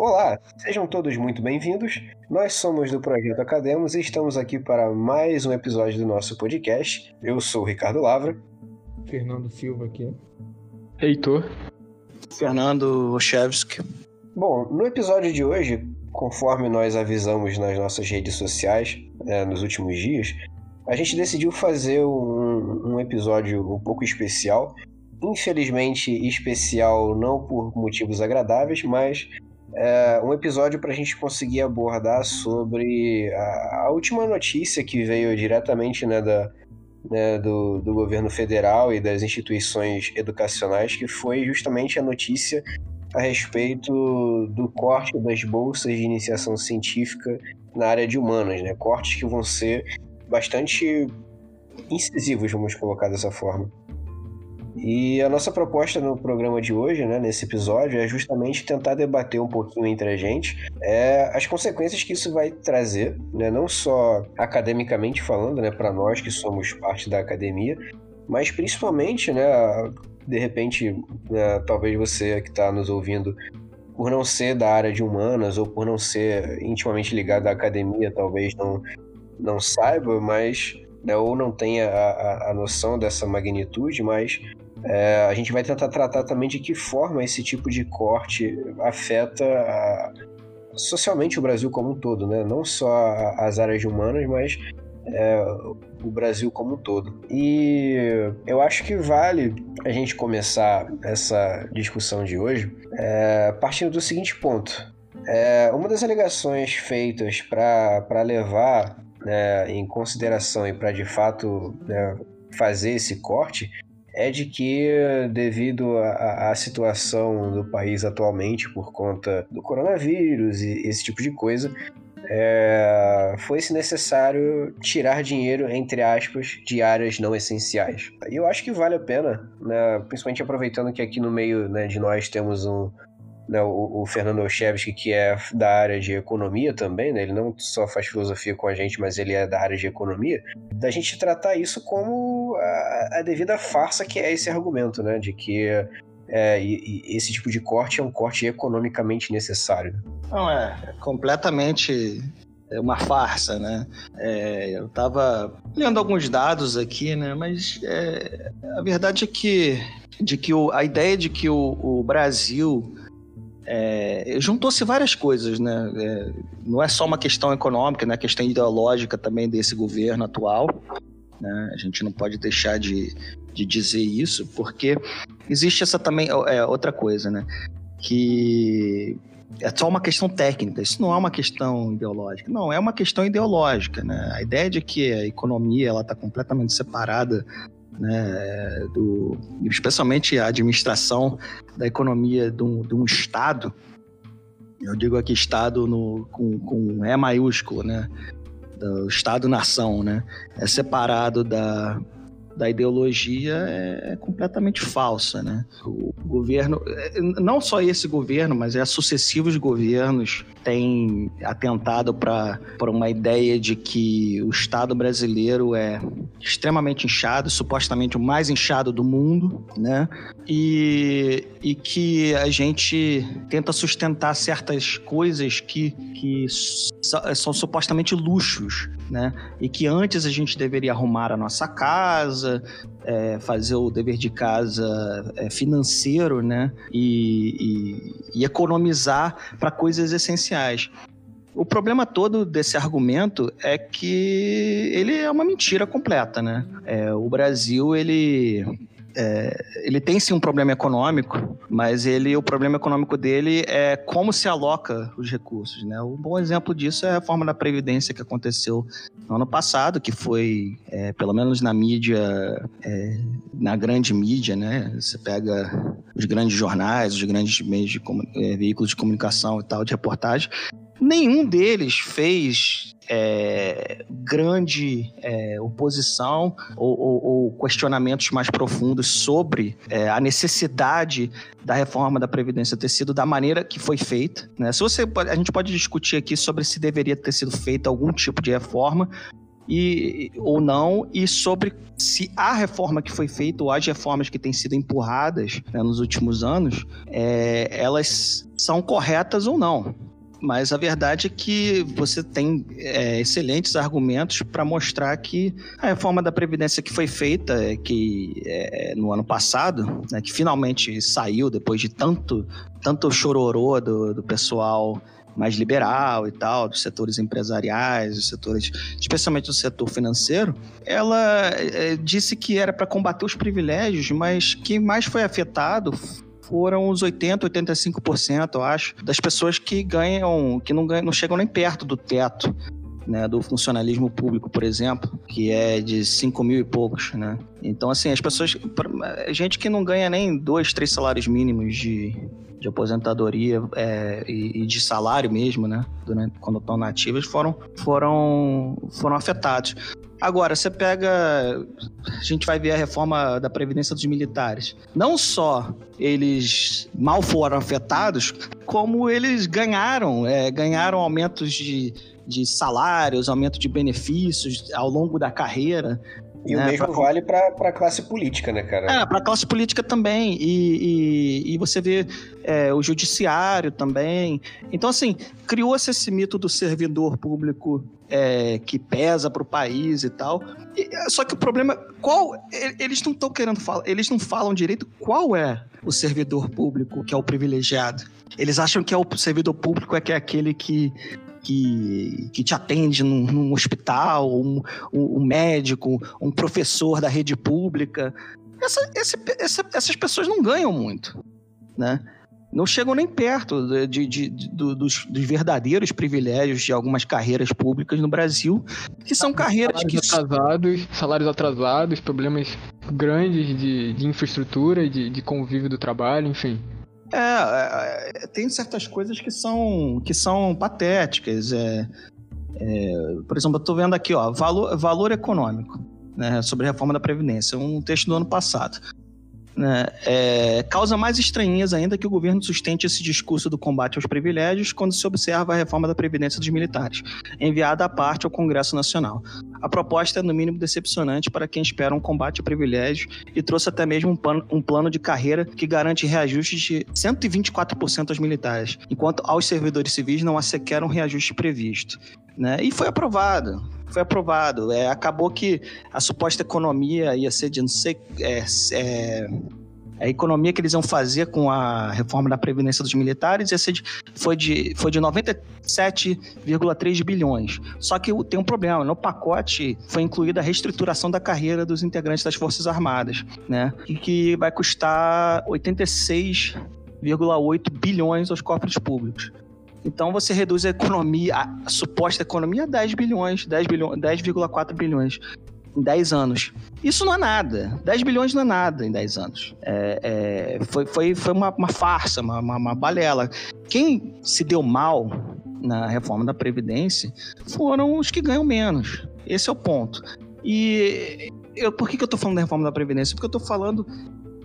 Olá, sejam todos muito bem-vindos. Nós somos do Projeto Academos e estamos aqui para mais um episódio do nosso podcast. Eu sou o Ricardo Lavra. Fernando Silva aqui. Heitor. Fernando Ochevski. Bom, no episódio de hoje, conforme nós avisamos nas nossas redes sociais né, nos últimos dias, a gente decidiu fazer um, um episódio um pouco especial. Infelizmente, especial não por motivos agradáveis, mas é, um episódio para a gente conseguir abordar sobre a, a, última notícia que veio diretamente né, da, né, do, do governo federal e das instituições educacionais, que foi justamente a notícia a respeito do corte das bolsas de iniciação científica na área de humanas, né? Cortes que vão ser bastante incisivos, vamos colocar dessa forma. E a nossa proposta no programa de hoje, né, nesse episódio, é justamente tentar debater um pouquinho entre a gente é, as consequências que isso vai trazer, né, não só academicamente falando, né, para nós que somos parte da academia, mas principalmente, né, de repente, né, talvez você que está nos ouvindo por não ser da área de humanas ou por não ser intimamente ligado à academia, talvez não, não saiba, mas né, ou não tenha a, a, a, noção dessa magnitude, mas é, a gente vai tentar tratar também de que forma esse tipo de corte afeta a, socialmente o Brasil como um todo, né? não só as áreas humanas, mas é, o Brasil como um todo. E eu acho que vale a gente começar essa discussão de hoje é, partindo do seguinte ponto. É, uma das alegações feitas para levar né, em consideração e para de fato né, fazer esse corte é de que, devido à situação do país atualmente, por conta do coronavírus e esse tipo de coisa, é, foi-se necessário tirar dinheiro, entre aspas, de áreas não essenciais. E eu acho que vale a pena, né, principalmente aproveitando que aqui no meio né, de nós temos um, né, o, o, Fernando Olszewski, que é da área de economia também, né, ele não só faz filosofia com a gente, mas ele é da área de economia, da gente tratar isso como a, a devida farsa que é esse argumento, né, de que é, e, e esse tipo de corte é um corte economicamente necessário. Não, é, é completamente é uma farsa, né? É, eu estava lendo alguns dados aqui, né? Mas é, a verdade é que, de que o, a ideia de que o, o Brasil é, juntou-se várias coisas, né? É, não é só uma questão econômica, né? Questão ideológica também desse governo atual. Né? A gente não pode deixar de, de dizer isso, porque existe essa também é, outra coisa, né? Que é só uma questão técnica, isso não é uma questão ideológica. Não, é uma questão ideológica, né? A ideia de que a economia ela está completamente separada né, do, especialmente a administração da economia de um, de um Estado, eu digo aqui Estado no, com, com E maiúsculo, né, do Estado-nação, né, é separado da, da ideologia é, é, completamente falsa, né? O governo, é, não só esse governo, mas é sucessivos governos têm atentado para uma ideia de que o Estado brasileiro é extremamente inchado, supostamente o mais inchado do mundo, né? E, e que a gente tenta sustentar certas coisas que, que são supostamente luxos, né? E que antes a gente deveria arrumar a nossa casa, é, fazer o dever de casa é, financeiro, né? E, e, e economizar para coisas essenciais. O problema todo desse argumento é que ele é uma mentira completa, né? É, o Brasil, ele é, ele tem sim um problema econômico, mas ele, o problema econômico dele é como se aloca os recursos. Né? Um bom exemplo disso é a reforma da Previdência que aconteceu no ano passado, que foi, é, pelo menos na mídia, é, na grande mídia, né? Você pega os grandes jornais, os grandes meios de é, veículos de comunicação e tal, de reportagem, nenhum deles fez é, grande é, oposição ou, ou, ou, questionamentos mais profundos sobre é, a necessidade da reforma da Previdência ter sido da maneira que foi feita. Né? Se você, a gente pode discutir aqui sobre se deveria ter sido feita algum tipo de reforma, e, ou não, e sobre se a reforma que foi feita ou as reformas que têm sido empurradas né, nos últimos anos, é, elas são corretas ou não. Mas a verdade é que você tem é, excelentes argumentos para mostrar que a reforma da Previdência que foi feita é, que, é, no ano passado, né, que finalmente saiu depois de tanto, tanto chororô do, do pessoal mais liberal e tal, dos setores empresariais, dos setores, especialmente do setor financeiro, ela é, disse que era para combater os privilégios, mas quem mais foi afetado foram os 80, 85%, eu acho, das pessoas que ganham, que não, ganham, não chegam nem perto do teto. Né, do funcionalismo público, por exemplo, que é de 5 mil e poucos, né? Então, assim, as pessoas... Gente que não ganha nem dois, três salários mínimos de, de aposentadoria é, e, e, de salário mesmo, né? Durante, quando estão nativas, foram, foram, foram afetados. Agora, você pega. A gente vai ver a reforma da Previdência dos Militares. Não só eles mal foram afetados, como eles ganharam, é, ganharam aumentos de, de salários, aumento de benefícios ao longo da carreira. E né, o mesmo pra... vale para a classe política, né, cara? É, para a classe política também. E, e, e você vê é, o judiciário também. Então, assim, criou-se esse mito do servidor público é, que pesa para o país e tal. E, só que o problema, qual? Eles não estão querendo falar, eles não falam direito qual é o servidor público que é o privilegiado. Eles acham que é o servidor público é que é aquele que que, que te atende num, num hospital, um, um, médico, um professor da rede pública. Essa, esse, essa, essas pessoas não ganham muito, né? Não chegam nem perto de, de, de dos, dos, verdadeiros privilégios de algumas carreiras públicas no Brasil, que são carreiras salários que... atrasados, salários atrasados, problemas grandes de, de infraestrutura, de, de convívio do trabalho, enfim. É, é, é, tem certas coisas que são, que são patéticas. É, é, por exemplo, eu estou vendo aqui, ó, valor, valor econômico, né, sobre a reforma da Previdência, um texto do ano passado. Né? É, causa mais estranheza ainda que o governo sustente esse discurso do combate aos privilégios quando se observa a reforma da Previdência dos Militares, enviada à parte ao Congresso Nacional. A proposta é, no mínimo, decepcionante para quem espera um combate a privilégios e trouxe até mesmo um plano, um plano de carreira que garante reajustes de 124% aos militares, enquanto aos servidores civis não há sequer um reajuste previsto. Né? E foi aprovado foi aprovado. É, acabou que a suposta economia ia ser de não sei. É, é, a economia que eles iam fazer com a reforma da Previdência dos Militares ia ser de, foi, de, foi de 97,3 bilhões. Só que tem um problema: no pacote foi incluída a reestruturação da carreira dos integrantes das Forças Armadas, né? E que vai custar 86,8 bilhões aos cofres públicos. Então você reduz a economia, a suposta economia a 10 bilhões, 10 bilhões, 10,4 bilhões em 10 anos. Isso não é nada. 10 bilhões não é nada em 10 anos. É, é, foi, foi, foi uma, uma farsa, uma, uma, uma, balela. Quem se deu mal na reforma da Previdência foram os que ganham menos. Esse é o ponto. E eu, por que, que eu estou falando da reforma da Previdência? Porque eu estou falando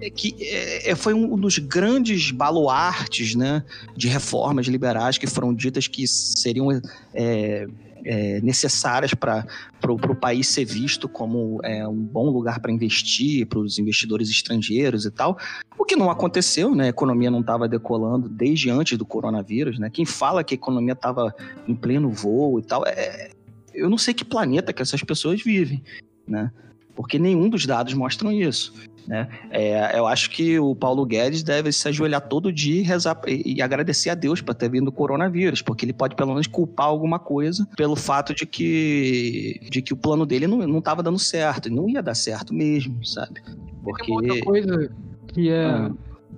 é que é, é, foi um dos grandes baluartes né, de reformas liberais que foram ditas que seriam é, é, necessárias para o país ser visto como é, um bom lugar para investir, para os investidores estrangeiros e tal. O que não aconteceu, né? A economia não estava decolando desde antes do coronavírus, né? Quem fala que a economia estava em pleno voo e tal, é, eu não sei que planeta que essas pessoas vivem, né? Porque nenhum dos dados mostram isso. Né? É, eu acho que o Paulo Guedes deve se ajoelhar todo dia e, rezar, e, e agradecer a Deus por ter vindo o coronavírus, porque ele pode pelo menos culpar alguma coisa pelo fato de que, de que o plano dele não estava dando certo, não ia dar certo mesmo, sabe? Porque... Tem outra coisa que é... Ah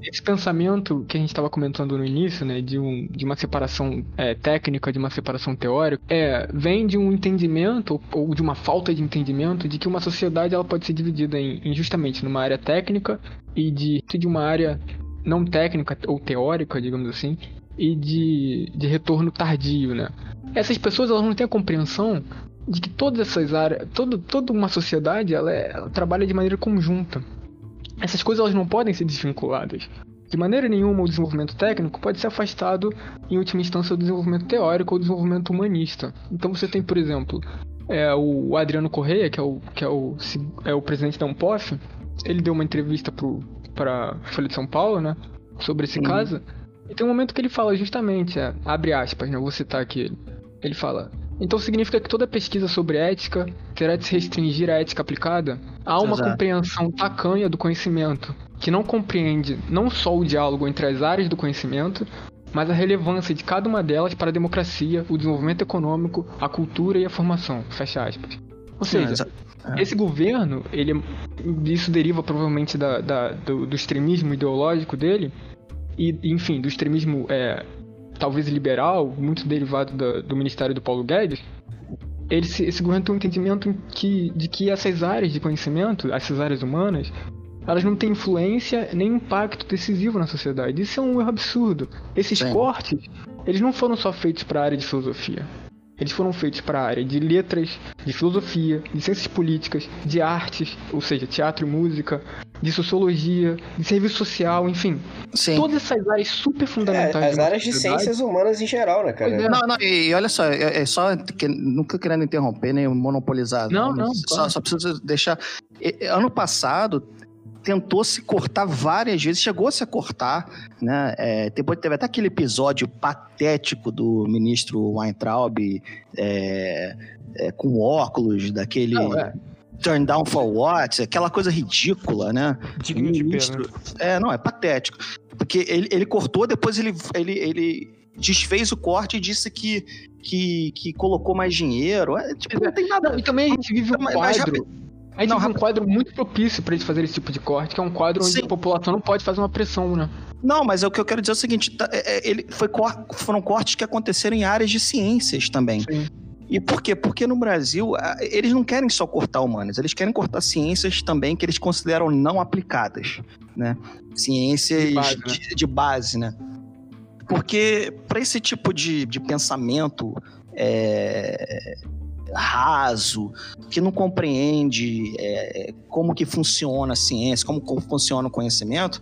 esse pensamento que a gente estava comentando no início, né, de, um, de uma separação é, técnica, de uma separação teórica, é, vem de um entendimento ou de uma falta de entendimento de que uma sociedade ela pode ser dividida em, em justamente numa área técnica e de, de uma área não técnica ou teórica, digamos assim, e de, de retorno tardio, né? Essas pessoas elas não têm a compreensão de que todas essas áreas, todo, toda uma sociedade ela, é, ela trabalha de maneira conjunta essas coisas elas não podem ser desvinculadas. De maneira nenhuma, o desenvolvimento técnico pode ser afastado, em última instância, do desenvolvimento teórico ou do desenvolvimento humanista. Então você tem, por exemplo, É, o Adriano Correia, que é o, que é o, é o presidente da Unpof, ele deu uma entrevista pro, pra Folha de São Paulo, né? Sobre esse uhum. caso. E tem um momento que ele fala justamente, é, abre aspas, né? Vou citar aqui ele. Ele fala: Então significa que toda pesquisa sobre ética terá de se restringir à ética aplicada? Há uma Exato. compreensão tacanha do conhecimento, que não compreende não só o diálogo entre as áreas do conhecimento, mas a relevância de cada uma delas para a democracia, o desenvolvimento econômico, a cultura e a formação. Fecha aspas. Ou seja, é. esse governo, ele, isso deriva provavelmente da, da do, do, extremismo ideológico dele, e, enfim, do extremismo é, talvez liberal, muito derivado da, do ministério do Paulo Guedes. Ele, governo tem um entendimento que, de que essas áreas de conhecimento, essas áreas humanas, elas não têm influência nem impacto decisivo na sociedade. Isso é um erro absurdo. Esses Sim. cortes, eles não foram só feitos para a área de filosofia. Eles foram feitos para a área de letras, de filosofia, de ciências políticas, de artes, ou seja, teatro e música, de sociologia, de serviço social, enfim. Sim. Todas essas áreas super fundamentais. É, as áreas de ciências humanas em geral, né, cara? É. Não, não, e, e, olha só, é, é só que, nunca querendo interromper, nem monopolizar. Não, não. Só, claro. só preciso deixar. Ano passado tentou se cortar várias vezes, chegou a se cortar, né? É, depois teve até aquele episódio patético do ministro Weintraub é, é, com óculos, daquele. Não, é. Turn down for what? Aquela coisa ridícula, né? Digno ministro, de pena. É, não, é patético. Porque ele, ele cortou, depois ele, ele, ele desfez o corte e disse que, que, que colocou mais dinheiro. É, tipo, não tem nada. E também a gente vive um quadro. A gente não, tem um quadro muito propício para eles fazerem esse tipo de corte, que é um quadro onde Sim. a população não pode fazer uma pressão, né? Não, mas é o que eu quero dizer é o seguinte: tá, é, é, ele foi, foram cortes que aconteceram em áreas de ciências também. Sim. E por quê? Porque no Brasil, eles não querem só cortar humanas, eles querem cortar ciências também que eles consideram não aplicadas, né? Ciências de base, né? De, de base, né? Porque para esse tipo de, de pensamento é, raso, que não compreende é, como que funciona a ciência, como, como funciona o conhecimento,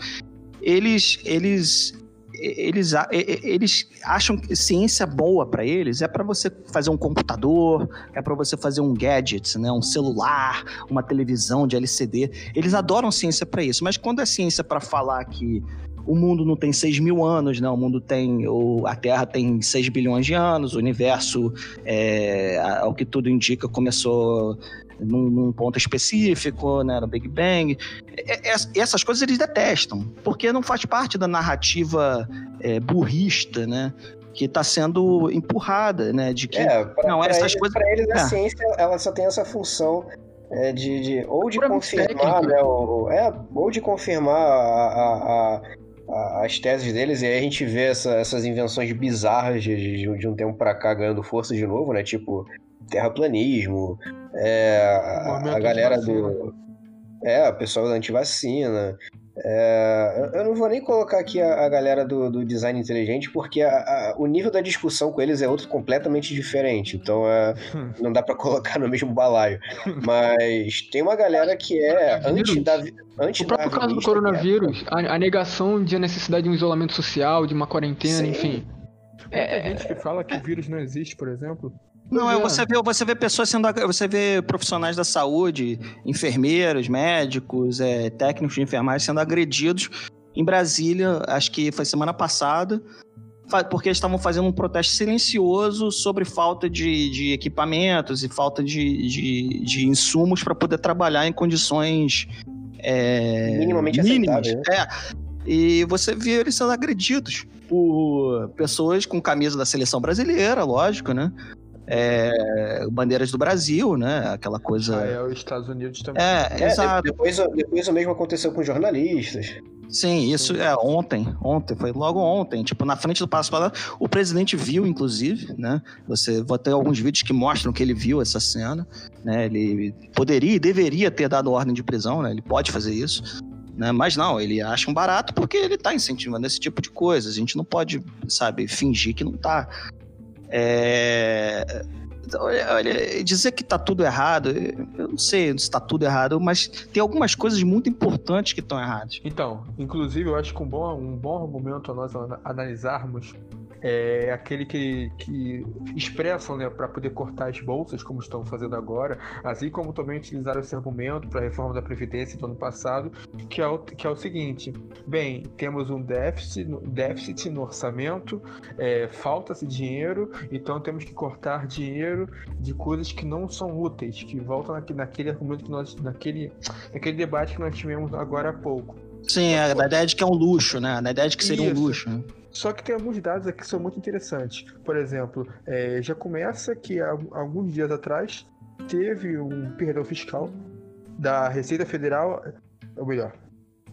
eles, eles eles, eles acham que ciência boa para eles é para você fazer um computador, é para você fazer um gadget, né, um celular, uma televisão de LCD. Eles adoram ciência para isso, mas quando é ciência para falar que o mundo não tem 6 mil anos, né? O mundo tem. O, a Terra tem 6 bilhões de anos, o universo, é, ao que tudo indica, começou num, num, ponto específico, né, no Big Bang. É, é, essas coisas eles detestam, porque não faz parte da narrativa é, burrista, né? Que está sendo empurrada, né? De que é, pra, não, essas eles, coisas. Para eles, a é. ciência ela só tem essa função é, de, de, ou de confirmar, né? Ou, é, ou de confirmar a, a, as teses deles, e aí a gente vê essa, essas invenções bizarras de, de, de um tempo para cá ganhando força de novo, né? Tipo, terraplanismo, é, a, a galera do. É, o pessoal da antivacina. É, eu não vou nem colocar aqui a, a galera do, do, design inteligente, porque a, a, o nível da discussão com eles é outro completamente diferente. Então é, não dá para colocar no mesmo balaio. Mas tem uma galera que é anti da. Anti o próprio caso do coronavírus, é... a, negação de a necessidade de um isolamento social, de uma quarentena, Sim. enfim. Tem gente que fala que o vírus não existe, por exemplo. Não, é, você vê, você vê pessoas sendo. Você vê profissionais da saúde, enfermeiros, médicos, é, técnicos de enfermagem sendo agredidos em Brasília, acho que foi semana passada, porque eles estavam fazendo um protesto silencioso sobre falta de, de equipamentos e falta de, de, de insumos para poder trabalhar em condições é, minimamente mínimas. Né? É. E você vê eles sendo agredidos por pessoas com camisa da seleção brasileira, lógico, né? É, bandeiras do Brasil, né? Aquela coisa. Ah, é, os Estados Unidos também. É, é exato. Depois, depois o mesmo aconteceu com jornalistas. Sim, isso é ontem, ontem, foi logo ontem, tipo, na frente do Passo Palácio, o presidente viu, inclusive, né, você, vou ter alguns vídeos que mostram que ele viu essa cena, né, ele poderia e deveria ter dado ordem de prisão, né, ele pode fazer isso, né, mas não, ele acha um barato porque ele tá incentivando esse tipo de coisa, a gente não pode, sabe, fingir que não tá, é... Olha, olha, dizer que está tudo errado, eu não sei se está tudo errado, mas tem algumas coisas muito importantes que estão erradas. Então, inclusive, eu acho que um bom, um bom argumento a nós analisarmos é aquele que, que expressam né, para poder cortar as bolsas, como estão fazendo agora, assim como também utilizaram esse argumento para a reforma da Previdência do ano passado, que é o, que é o seguinte: bem, temos um déficit, déficit no orçamento, é, falta-se dinheiro, então temos que cortar dinheiro de coisas que não são úteis, que voltam naquele argumento que nós, naquele, naquele debate que nós tivemos agora há pouco. Sim, é, a ideia de que é um luxo, né? A ideia de que seria Isso. um luxo. Né? Só que tem alguns dados aqui que são muito interessantes. Por exemplo, é, já começa que há alguns dias atrás teve um perdão fiscal da Receita Federal, ou melhor,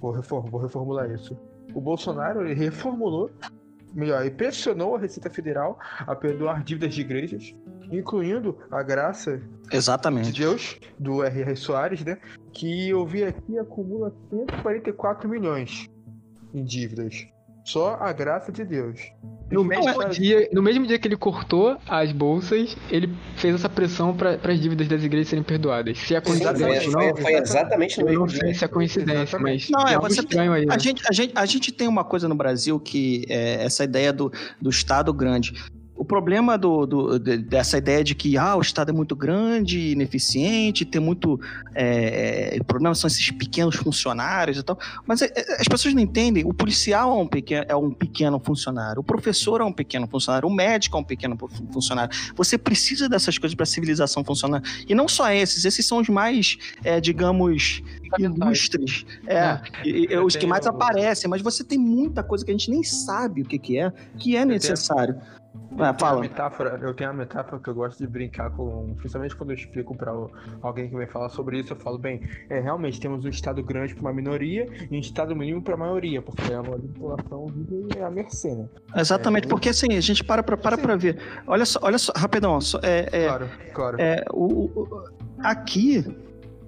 vou, reform, vou reformular isso. O Bolsonaro ele reformulou, melhor, ele pressionou a Receita Federal a perdoar dívidas de igrejas, incluindo a graça Exatamente. de Deus, do R.R. Soares, né? Que eu vi aqui acumula 144 milhões em dívidas. Só a graça de Deus. No mesmo, dia, no mesmo dia que ele cortou as bolsas, ele fez essa pressão para as dívidas das igrejas serem perdoadas. Se é coincidência não. Foi, foi exatamente no mesmo dia. Não sei se é coincidência, mas. Não, é, você estranho aí. A, né? gente, a, gente, a gente tem uma coisa no Brasil que é essa ideia do, do Estado grande. O problema do, do, dessa ideia de que ah, o Estado é muito grande, ineficiente, tem muito. É, o problema são esses pequenos funcionários e tal. Mas é, é, as pessoas não entendem. O policial é um, pequeno, é um pequeno funcionário, o professor é um pequeno funcionário, o médico é um pequeno funcionário. Você precisa dessas coisas para a civilização funcionar. E não só esses, esses são os mais, é, digamos, ilustres. É, é. E, os que mais aparecem, mas você tem muita coisa que a gente nem sabe o que, que é, que é necessário. Ah, fala. Metáfora, eu tenho uma metáfora que eu gosto de brincar com, principalmente quando eu explico para alguém que vem falar sobre isso, eu falo, bem, é, realmente temos um estado grande para uma minoria e um estado mínimo para a maioria, porque a população vive à mercê, né? Exatamente, é, porque assim, a gente para para para, para ver. Olha só, olha só, rapidão, só, é, é, claro, claro. É, o, o, aqui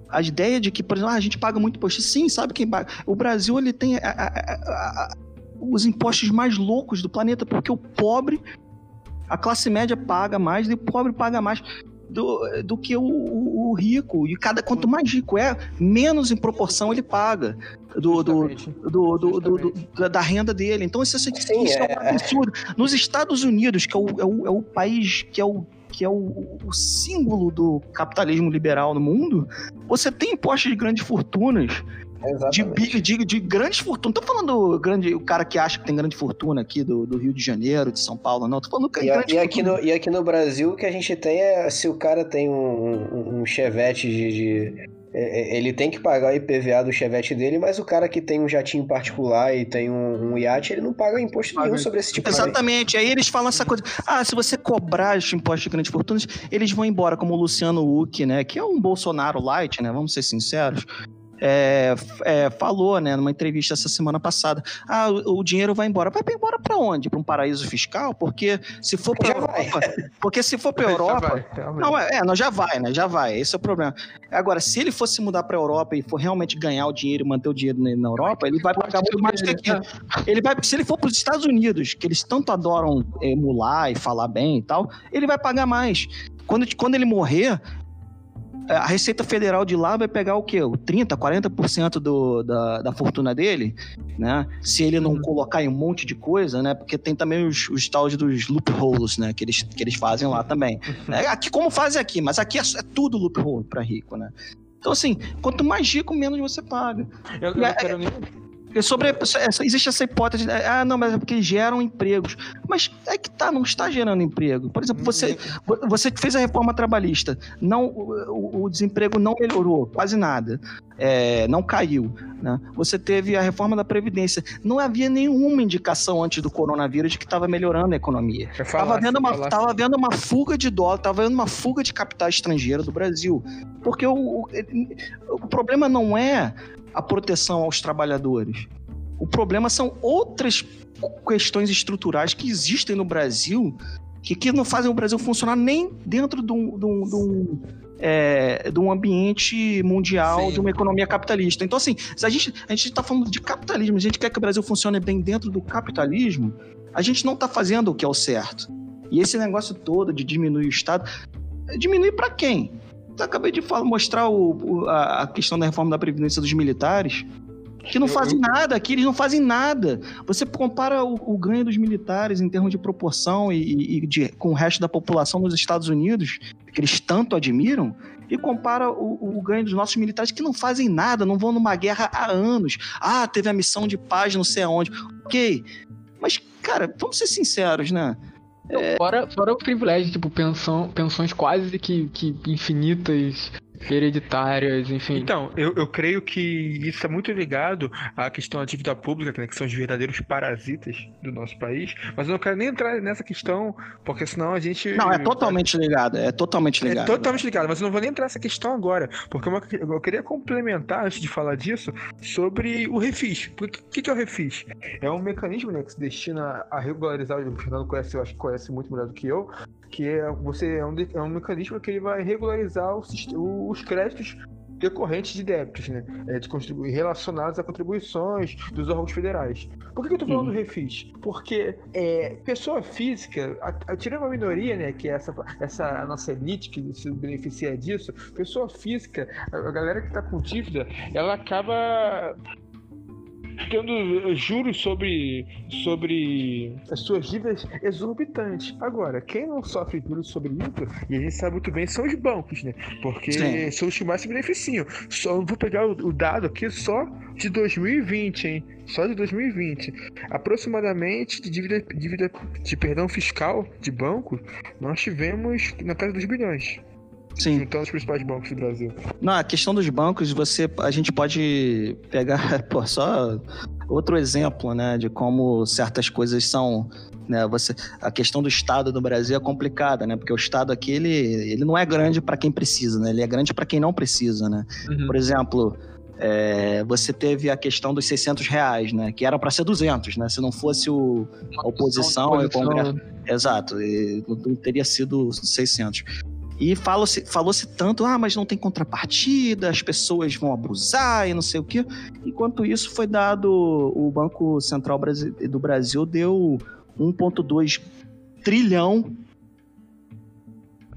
a ideia de que, por exemplo, ah, a gente paga muito imposto. Sim, sabe quem paga? O Brasil ele tem a, a, a, os impostos mais loucos do planeta, porque o pobre a classe média paga mais e o pobre paga mais do, do que o, o, o, rico. E cada quanto mais rico é, menos em proporção ele paga do, do, do, do da renda dele. Então isso, isso, Sim, isso é... é um absurdo. Nos Estados Unidos, que é o, é o, é o país que é o que é o, o, símbolo do capitalismo liberal no mundo, você tem impostos de grandes fortunas de, de, de grandes fortunas. Não tô falando grande, o cara que acha que tem grande fortuna aqui do, do Rio de Janeiro, de São Paulo, não. Tô falando e, grande e aqui no E aqui no Brasil, o que a gente tem é se o cara tem um, um, um chevette de, de é, é, ele tem que pagar o IPVA do chevette dele, mas o cara que tem um jatinho particular e tem um, um iate, ele não paga imposto nenhum sobre esse tipo Exatamente. de Aí eles falam essa coisa. Ah, se você cobrar esse imposto de grandes fortunas, eles vão embora, como o Luciano Huck, né? Que é um Bolsonaro light, né? Vamos ser sinceros é, é, falou, né, numa entrevista essa semana passada, ah, o, o dinheiro vai embora. Vai embora para onde? Para um paraíso fiscal? Porque se for para Europa, vai. porque se for para Europa, não é, não já vai, né? Já vai. Esse é o problema. Agora, se ele fosse mudar para Europa e for realmente ganhar o dinheiro e manter o dinheiro na Europa, ele vai pagar muito mais do que aqui. Ele vai, se ele for para os Estados Unidos, que eles tanto adoram emular e falar bem e tal, ele vai pagar mais. Quando, quando ele morrer, é, a Receita Federal de lá vai pegar o quê? O 30%, 40% do, da, da fortuna dele, né? Se ele não uhum. colocar em um monte de coisa, né? Porque tem também os, os tals dos loopholes, né? Que eles, que eles fazem lá também. É, aqui, como fazem aqui, mas aqui é, é tudo loophole para rico, né? Então, assim, quanto mais rico, menos você paga. Eu, eu é, quero nem Sobre, existe essa hipótese, ah, não, mas é porque geram empregos. Mas é que tá, não está gerando emprego. Por exemplo, você, você fez a reforma trabalhista, não, o, o desemprego não melhorou, quase nada. É, não caiu. Né? Você teve a reforma da Previdência. Não havia nenhuma indicação antes do coronavírus de que estava melhorando a economia. Estava vendo, uma, tava uma fuga de dólar, estava vendo uma fuga de capital estrangeiro do Brasil. Porque o, o, o problema não é a proteção aos trabalhadores. O problema são outras questões estruturais que existem no Brasil que, que não fazem o Brasil funcionar nem dentro de um, de um, de um, é, de um ambiente mundial, Sim. de uma economia capitalista. Então, assim, se a gente a está falando de capitalismo, a gente quer que o Brasil funcione bem dentro do capitalismo, a gente não está fazendo o que é o certo. E esse negócio todo de diminuir o Estado, diminuir para quem? Acabei de falar, mostrar o, a, a, questão da reforma da Previdência dos militares. que não fazem nada, aqui eles não fazem nada. Você compara o, o ganho dos militares em termos de proporção e, e de, com o resto da população nos Estados Unidos, que eles tanto admiram, e compara o, o, ganho dos nossos militares que não fazem nada, não vão numa guerra há anos. Ah, teve a missão de paz não sei aonde. Ok. Mas, cara, vamos ser sinceros, né? Fora, fora o privilégio, tipo, pensão, pensões quase que, que infinitas hereditárias, enfim. Então, eu, eu creio que isso é muito ligado à questão da dívida pública, né, que são os verdadeiros parasitas do nosso país. Mas eu não quero nem entrar nessa questão, porque senão a gente. Não, é totalmente ligado. É totalmente é ligado. É totalmente ligado, mas eu não vou nem entrar nessa questão agora. Porque eu queria complementar, antes de falar disso, sobre o refis. O que, que é o refis? É um mecanismo né, que se destina a regularizar, o Fernando conhece, eu acho que conhece muito melhor do que eu, que é, você, é, um, é um mecanismo que ele vai regularizar o, os créditos decorrentes de débitos, né? É, de relacionados a contribuições dos órgãos federais. Por que, que eu tô falando uhum. do refis? Porque é, pessoa física, tirando a minoria, né, que é essa, essa nossa elite que se beneficia disso, pessoa física, a, a galera que está com dívida, ela acaba tendo juros sobre, sobre as suas dívidas exorbitantes. Agora, quem não sofre juros sobre isso, e a gente sabe muito bem, são os bancos, né? Porque Sim. são os que mais se beneficiam. Só, vou pegar o, o dado aqui só de 2020, hein? Só de 2020. Aproximadamente de dívida, dívida de perdão fiscal de banco, nós tivemos na casa dos bilhões. Sim. Então, os principais bancos do Brasil. Não, a questão dos bancos, você, a gente pode pegar, pô, só outro exemplo, né, de como certas coisas são, né, você, a questão do Estado no Brasil é complicada, né, porque o Estado aqui, ele, ele não é grande para quem precisa, né, ele é grande para quem não precisa, né. Uhum. Por exemplo, é, você teve a questão dos 600 reais, né? Que era para ser 200, né? Se não fosse o, a oposição, o Congresso. Exato, não teria sido 600. E falou-se falou -se tanto, ah, mas não tem contrapartida, as pessoas vão abusar e não sei o quê. Enquanto isso foi dado, o Banco Central do Brasil deu 1,2 trilhão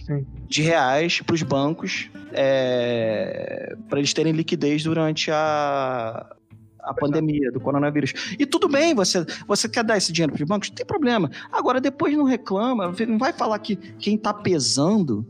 Sim. de reais para os bancos é, para eles terem liquidez durante a, a pandemia do coronavírus. E tudo bem, você, você quer dar esse dinheiro para os bancos? Não tem problema. Agora, depois não reclama, não vai falar que quem está pesando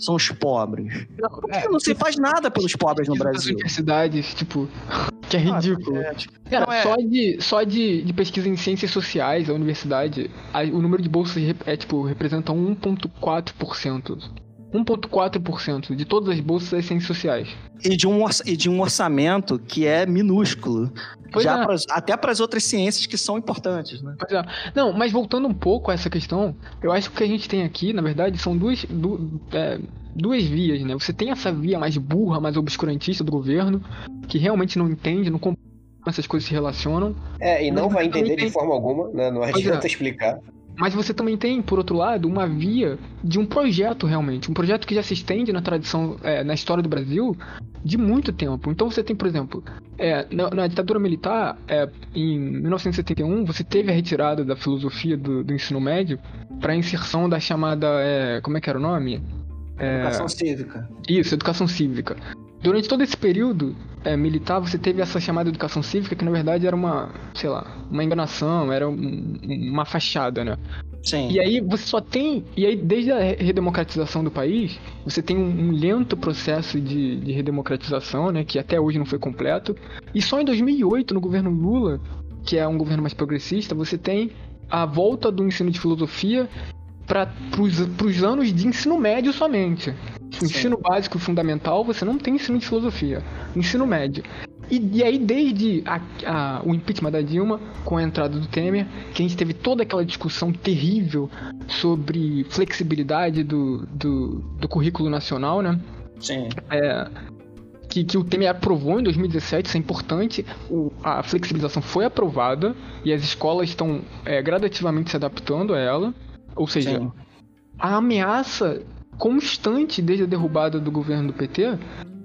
são os pobres. Por que é, não se faz nada pelos pobres no Brasil? universidades, tipo, que é ridículo. Ah, é, tipo, Cara, é... só, de, só de, de pesquisa em ciências sociais, a universidade, a, o número de bolsas é, tipo, representa 1,4%. 1,4% de todas as bolsas das ciências sociais. E de um, e de um orçamento que é minúsculo. já é. pra, até para as outras ciências que são importantes, né? Pois é. Não, mas voltando um pouco a essa questão, eu acho que o que a gente tem aqui, na verdade, são duas, du, é, duas vias, né? Você tem essa via mais burra, mais obscurantista do governo, que realmente não entende, não compreende essas coisas se relacionam. É, e não vai entender tem... de forma alguma, né? Não adianta é. explicar. Mas você também tem, por outro lado, uma via de um projeto realmente. Um projeto que já se estende na tradição, é, na história do Brasil, de muito tempo. Então você tem, por exemplo, é, na, na, ditadura militar, é, em 1971, você teve a retirada da filosofia do, do ensino médio para a inserção da chamada. É, como é que era o nome? É, educação cívica. Isso, educação cívica. Durante todo esse período é, militar, você teve essa chamada educação cívica, que na verdade era uma, sei lá, uma enganação, era um, uma fachada, né? Sim. E aí você só tem. E aí, desde a redemocratização do país, você tem um, um lento processo de, de, redemocratização, né? Que até hoje não foi completo. E só em 2008, no governo Lula, que é um governo mais progressista, você tem a volta do ensino de filosofia para os anos de ensino médio somente. Sim. Ensino básico e fundamental, você não tem ensino de filosofia. Ensino médio. E, e aí, desde a, a, o impeachment da Dilma, com a entrada do Temer, que a gente teve toda aquela discussão terrível sobre flexibilidade do, do, do currículo nacional, né? Sim. É, que, que, o Temer aprovou em 2017, isso é importante. O, a flexibilização foi aprovada e as escolas estão é, gradativamente se adaptando a ela. Ou seja, Sim. a ameaça constante desde a derrubada do governo do PT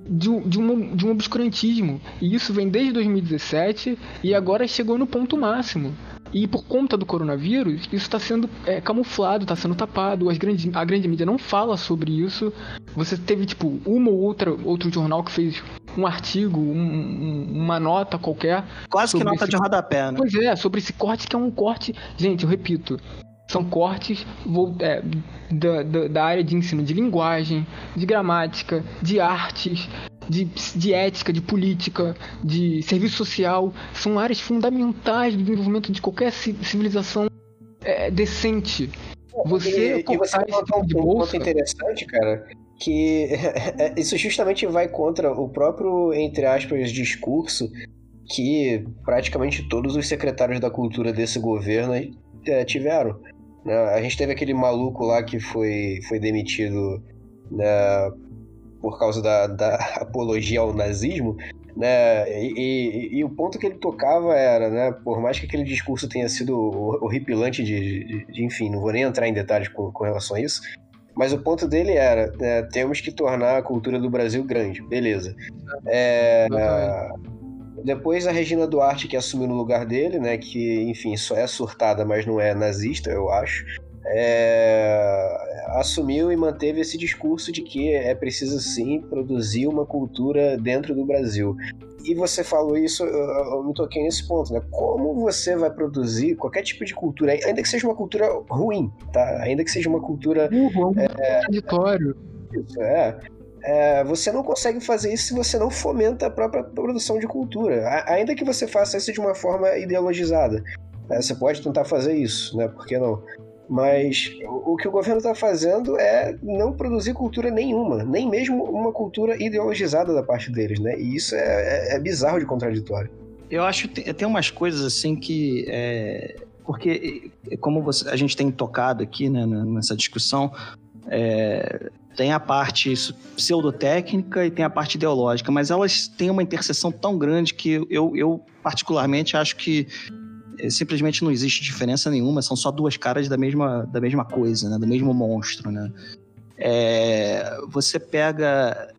de, de, um, de um obscurantismo. E isso vem desde 2017 e agora chegou no ponto máximo. E por conta do coronavírus, isso está sendo é, camuflado, está sendo tapado. As grande, a grande mídia não fala sobre isso. Você teve, tipo, uma ou outra outro jornal que fez um artigo, um, uma nota qualquer. Quase que nota esse... de rodapé, né? Pois é, sobre esse corte que é um corte. Gente, eu repito, são cortes é, da, da, da, área de ensino de linguagem, de gramática, de artes, de, de ética, de política, de serviço social. São áreas fundamentais do desenvolvimento de qualquer civilização é, decente. Você e, e você tipo de um bolsa... ponto interessante, cara, que isso justamente vai contra o próprio, entre aspas, discurso que praticamente todos os secretários da cultura desse governo é, tiveram. Né? A gente teve aquele maluco lá que foi, foi demitido né, por causa da, da apologia ao nazismo, né? E, e, e, o ponto que ele tocava era, né? Por mais que aquele discurso tenha sido horripilante de, de, de enfim, não vou nem entrar em detalhes com, com relação a isso, mas o ponto dele era, né, temos que tornar a cultura do Brasil grande, beleza. É, depois a Regina Duarte, que assumiu no lugar dele, né? Que, enfim, só é surtada, mas não é nazista, eu acho. É, assumiu e manteve esse discurso de que é preciso sim produzir uma cultura dentro do Brasil. E você falou isso, eu, me toquei nesse ponto, né? Como você vai produzir qualquer tipo de cultura, ainda que seja uma cultura ruim, tá? Ainda que seja uma cultura. Uhum, é, contraditório. É é, você não consegue fazer isso se você não fomenta a própria produção de cultura. A, ainda que você faça isso de uma forma ideologizada. É, você pode tentar fazer isso, né? Por que não? Mas o, que o governo está fazendo é não produzir cultura nenhuma, nem mesmo uma cultura ideologizada da parte deles, né? E isso é, é, é bizarro de contraditório. Eu acho que tem umas coisas assim que. É, porque, como você, a gente tem tocado aqui né, nessa discussão, é, tem a parte pseudotécnica e tem a parte ideológica, mas elas têm uma interseção tão grande que eu, eu particularmente acho que eh, simplesmente não existe diferença nenhuma, são só duas caras da mesma, da mesma coisa, né? do mesmo monstro. Né? É, você pega.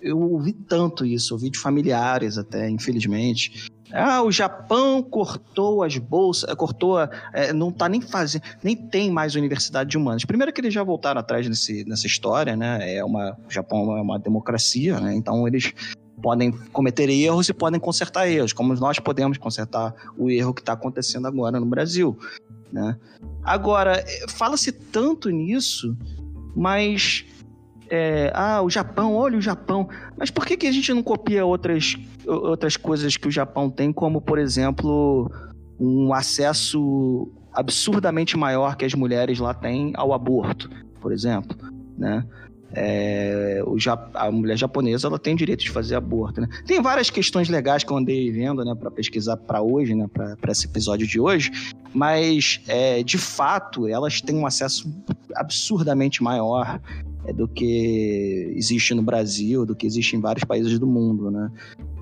Eu ouvi tanto isso, ouvi de familiares até, infelizmente, ah, o Japão cortou as bolsas, cortou, é, não tá nem fazendo, nem tem mais universidade de humanas. Primeiro que eles já voltaram atrás nesse, nessa história, né? É uma, o Japão é uma democracia, né? Então eles podem cometer erros e podem consertar erros, como nós podemos consertar o erro que está acontecendo agora no Brasil, né? Agora, fala-se tanto nisso, mas é, ah, o Japão, olha o Japão. Mas por que, que a gente não copia outras, outras coisas que o Japão tem, como, por exemplo, um acesso absurdamente maior que as mulheres lá têm ao aborto, por exemplo, né? É, o, a mulher japonesa ela tem o direito de fazer aborto. Né? Tem várias questões legais que eu andei vendo né, para pesquisar para hoje, né, para esse episódio de hoje, mas é, de fato elas têm um acesso absurdamente maior é, do que existe no Brasil, do que existe em vários países do mundo, né?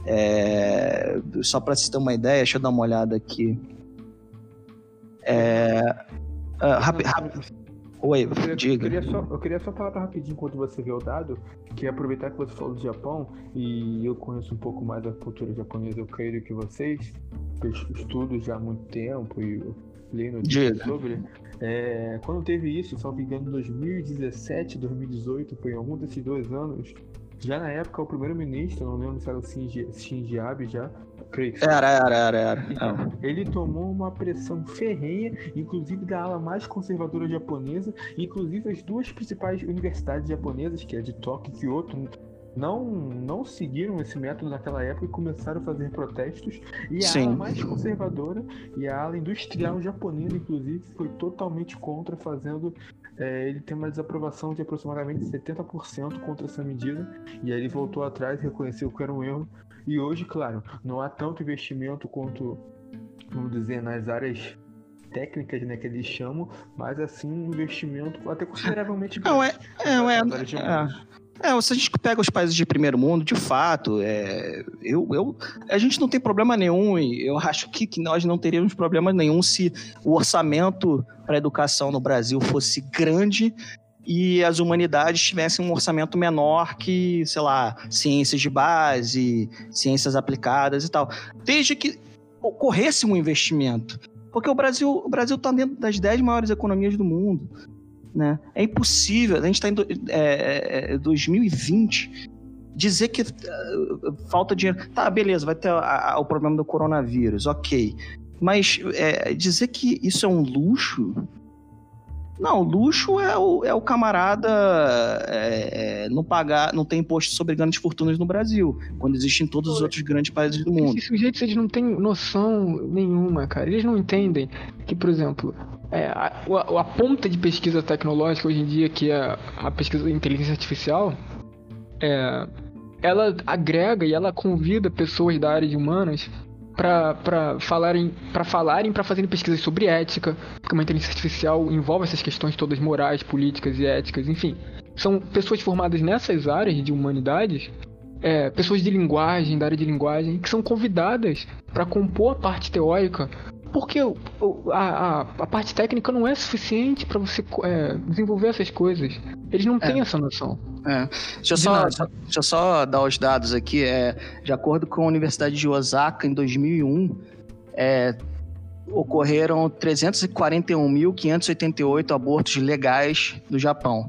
É, só para se ter uma ideia, deixa eu dar uma olhada aqui. É, uh, rapi, rapi, Oi, eu queria, diga. Eu queria, só, eu queria só falar rapidinho enquanto você vê o dado, que é aproveitar que você falou do Japão, e eu conheço um pouco mais da cultura japonesa, eu creio que vocês, eu estudo já há muito tempo e leio notícias sobre. É, quando teve isso, só me engano, em 2017, 2018, foi em algum desses dois anos, já na época o primeiro-ministro, não lembro se era o Shinji Abe já, creio Era, era, era, era. Então, ele tomou uma pressão ferrenha, inclusive da ala mais conservadora japonesa, inclusive as duas principais universidades japonesas, que é de Tóquio e Kyoto, não, não seguiram esse método naquela época e começaram a fazer protestos. E a Sim. ala mais conservadora e a ala industrial japonesa, inclusive, foi totalmente contra, fazendo é, ele ter uma desaprovação de aproximadamente 70% contra essa medida. E aí ele voltou atrás, reconheceu que era um erro. E hoje, claro, não há tanto investimento quanto, vamos dizer, nas áreas técnicas, né, que eles chamam, mas assim um investimento até consideravelmente grande. Não, é, é, é, é, é, se a gente pega os países de primeiro mundo, de fato, é, eu, eu, a gente não tem problema nenhum, e eu acho que, que nós não teríamos problema nenhum se o orçamento para a educação no Brasil fosse grande e as humanidades tivessem um orçamento menor que, sei lá, ciências de base, ciências aplicadas e tal. Desde que ocorresse um investimento. Porque o Brasil o Brasil está dentro das 10 maiores economias do mundo. Né? É impossível. A gente está em é, 2020 é, dizer que uh, falta dinheiro. Tá, beleza, vai ter a, a, o problema do coronavírus, ok. Mas é, dizer que isso é um luxo. Não, luxo é o, é o camarada é, é, não pagar, não ter imposto sobre grandes fortunas no Brasil, quando existe em todos os outros grandes países do mundo. Esses sujeitos eles não têm noção nenhuma, cara. Eles não entendem que, por exemplo, é, a, a, a, ponta de pesquisa tecnológica hoje em dia, que é a pesquisa de inteligência artificial, é, ela agrega e ela convida pessoas da área de humanas para falarem para falarem para fazerem pesquisas sobre ética porque uma inteligência artificial envolve essas questões todas morais políticas e éticas enfim. São pessoas formadas nessas áreas de humanidades é, pessoas de linguagem da área de linguagem que são convidadas para compor a parte teórica porque a, a, a, parte técnica não é suficiente para você é, desenvolver essas coisas. Eles não é. têm essa noção. É. Deixa, eu só, deixa eu só dar os dados aqui. É, de acordo com a Universidade de Osaka, em 2001, é, ocorreram 341.588 abortos legais no Japão.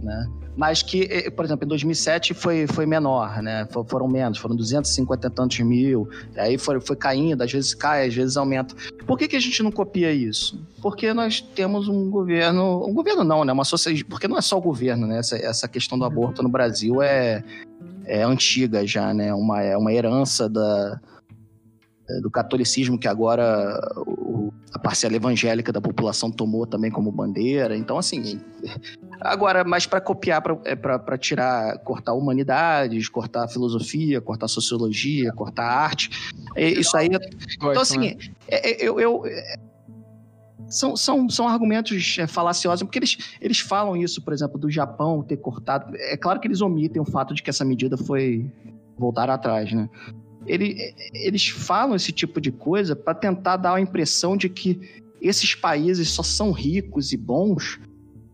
Né? Mas que, eh, por exemplo, em 2007 foi, foi menor, né? Foram menos, foram 250 e tantos mil, aí foi, foi caindo, às vezes cai, às vezes aumenta. Por que, que a gente não copia isso? Porque nós temos um governo, um governo não, né? Uma sociedade, porque não é só o governo, né? Essa, essa questão do aborto no Brasil é, é antiga já, né? Uma, é uma herança da, do catolicismo que agora a parcela evangélica da população tomou também como bandeira. Então, assim, Agora, mas para copiar, para é tirar, cortar humanidades, cortar filosofia, cortar sociologia, cortar arte, é, isso aí. É então, assim, né? eu, eu são, são, são argumentos falaciosos, porque eles, eles falam isso, por exemplo, do Japão ter cortado. É claro que eles omitem o fato de que essa medida foi voltar atrás, né? Ele, eles falam esse tipo de coisa para tentar dar a impressão de que esses países só são ricos e bons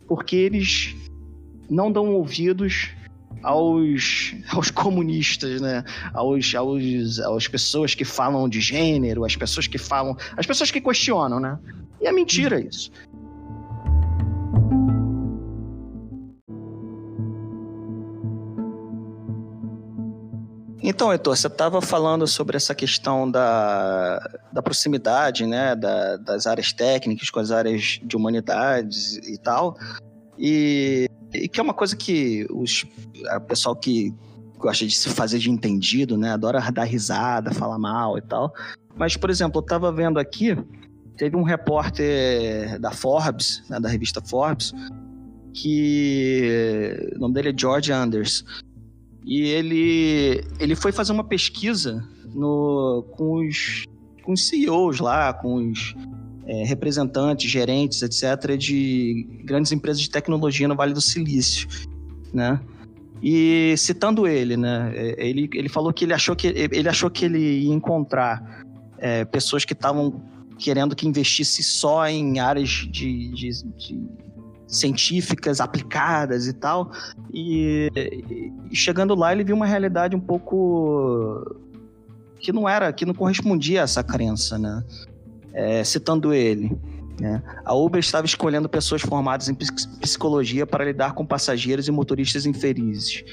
porque eles não dão ouvidos aos, aos comunistas, né? Aos, aos, às pessoas que falam de gênero, as pessoas que falam. as pessoas que questionam, né? E é mentira isso. Então, Heitor, você estava falando sobre essa questão da, da proximidade, né, da, das áreas técnicas com as áreas de humanidades e tal, e, e que é uma coisa que os, o pessoal que gosta de se fazer de entendido, né, adora dar risada, falar mal e tal. Mas, por exemplo, eu estava vendo aqui, teve um repórter da Forbes, né, da revista Forbes, que o nome dele é George Anders. E ele, ele foi fazer uma pesquisa no, com, os, com os CEOs lá, com os é, representantes, gerentes, etc., de grandes empresas de tecnologia no Vale do Silício, né? E citando ele, né? É, ele, ele falou que ele achou que ele achou que ele ia encontrar é, pessoas que estavam querendo que investisse só em áreas de, de, de científicas aplicadas e tal. E, e, chegando lá, ele viu uma realidade um pouco que não era, que não correspondia a essa crença, né? É, citando ele. Né? A Uber estava escolhendo pessoas formadas em psicologia para lidar com passageiros e motoristas infelizes.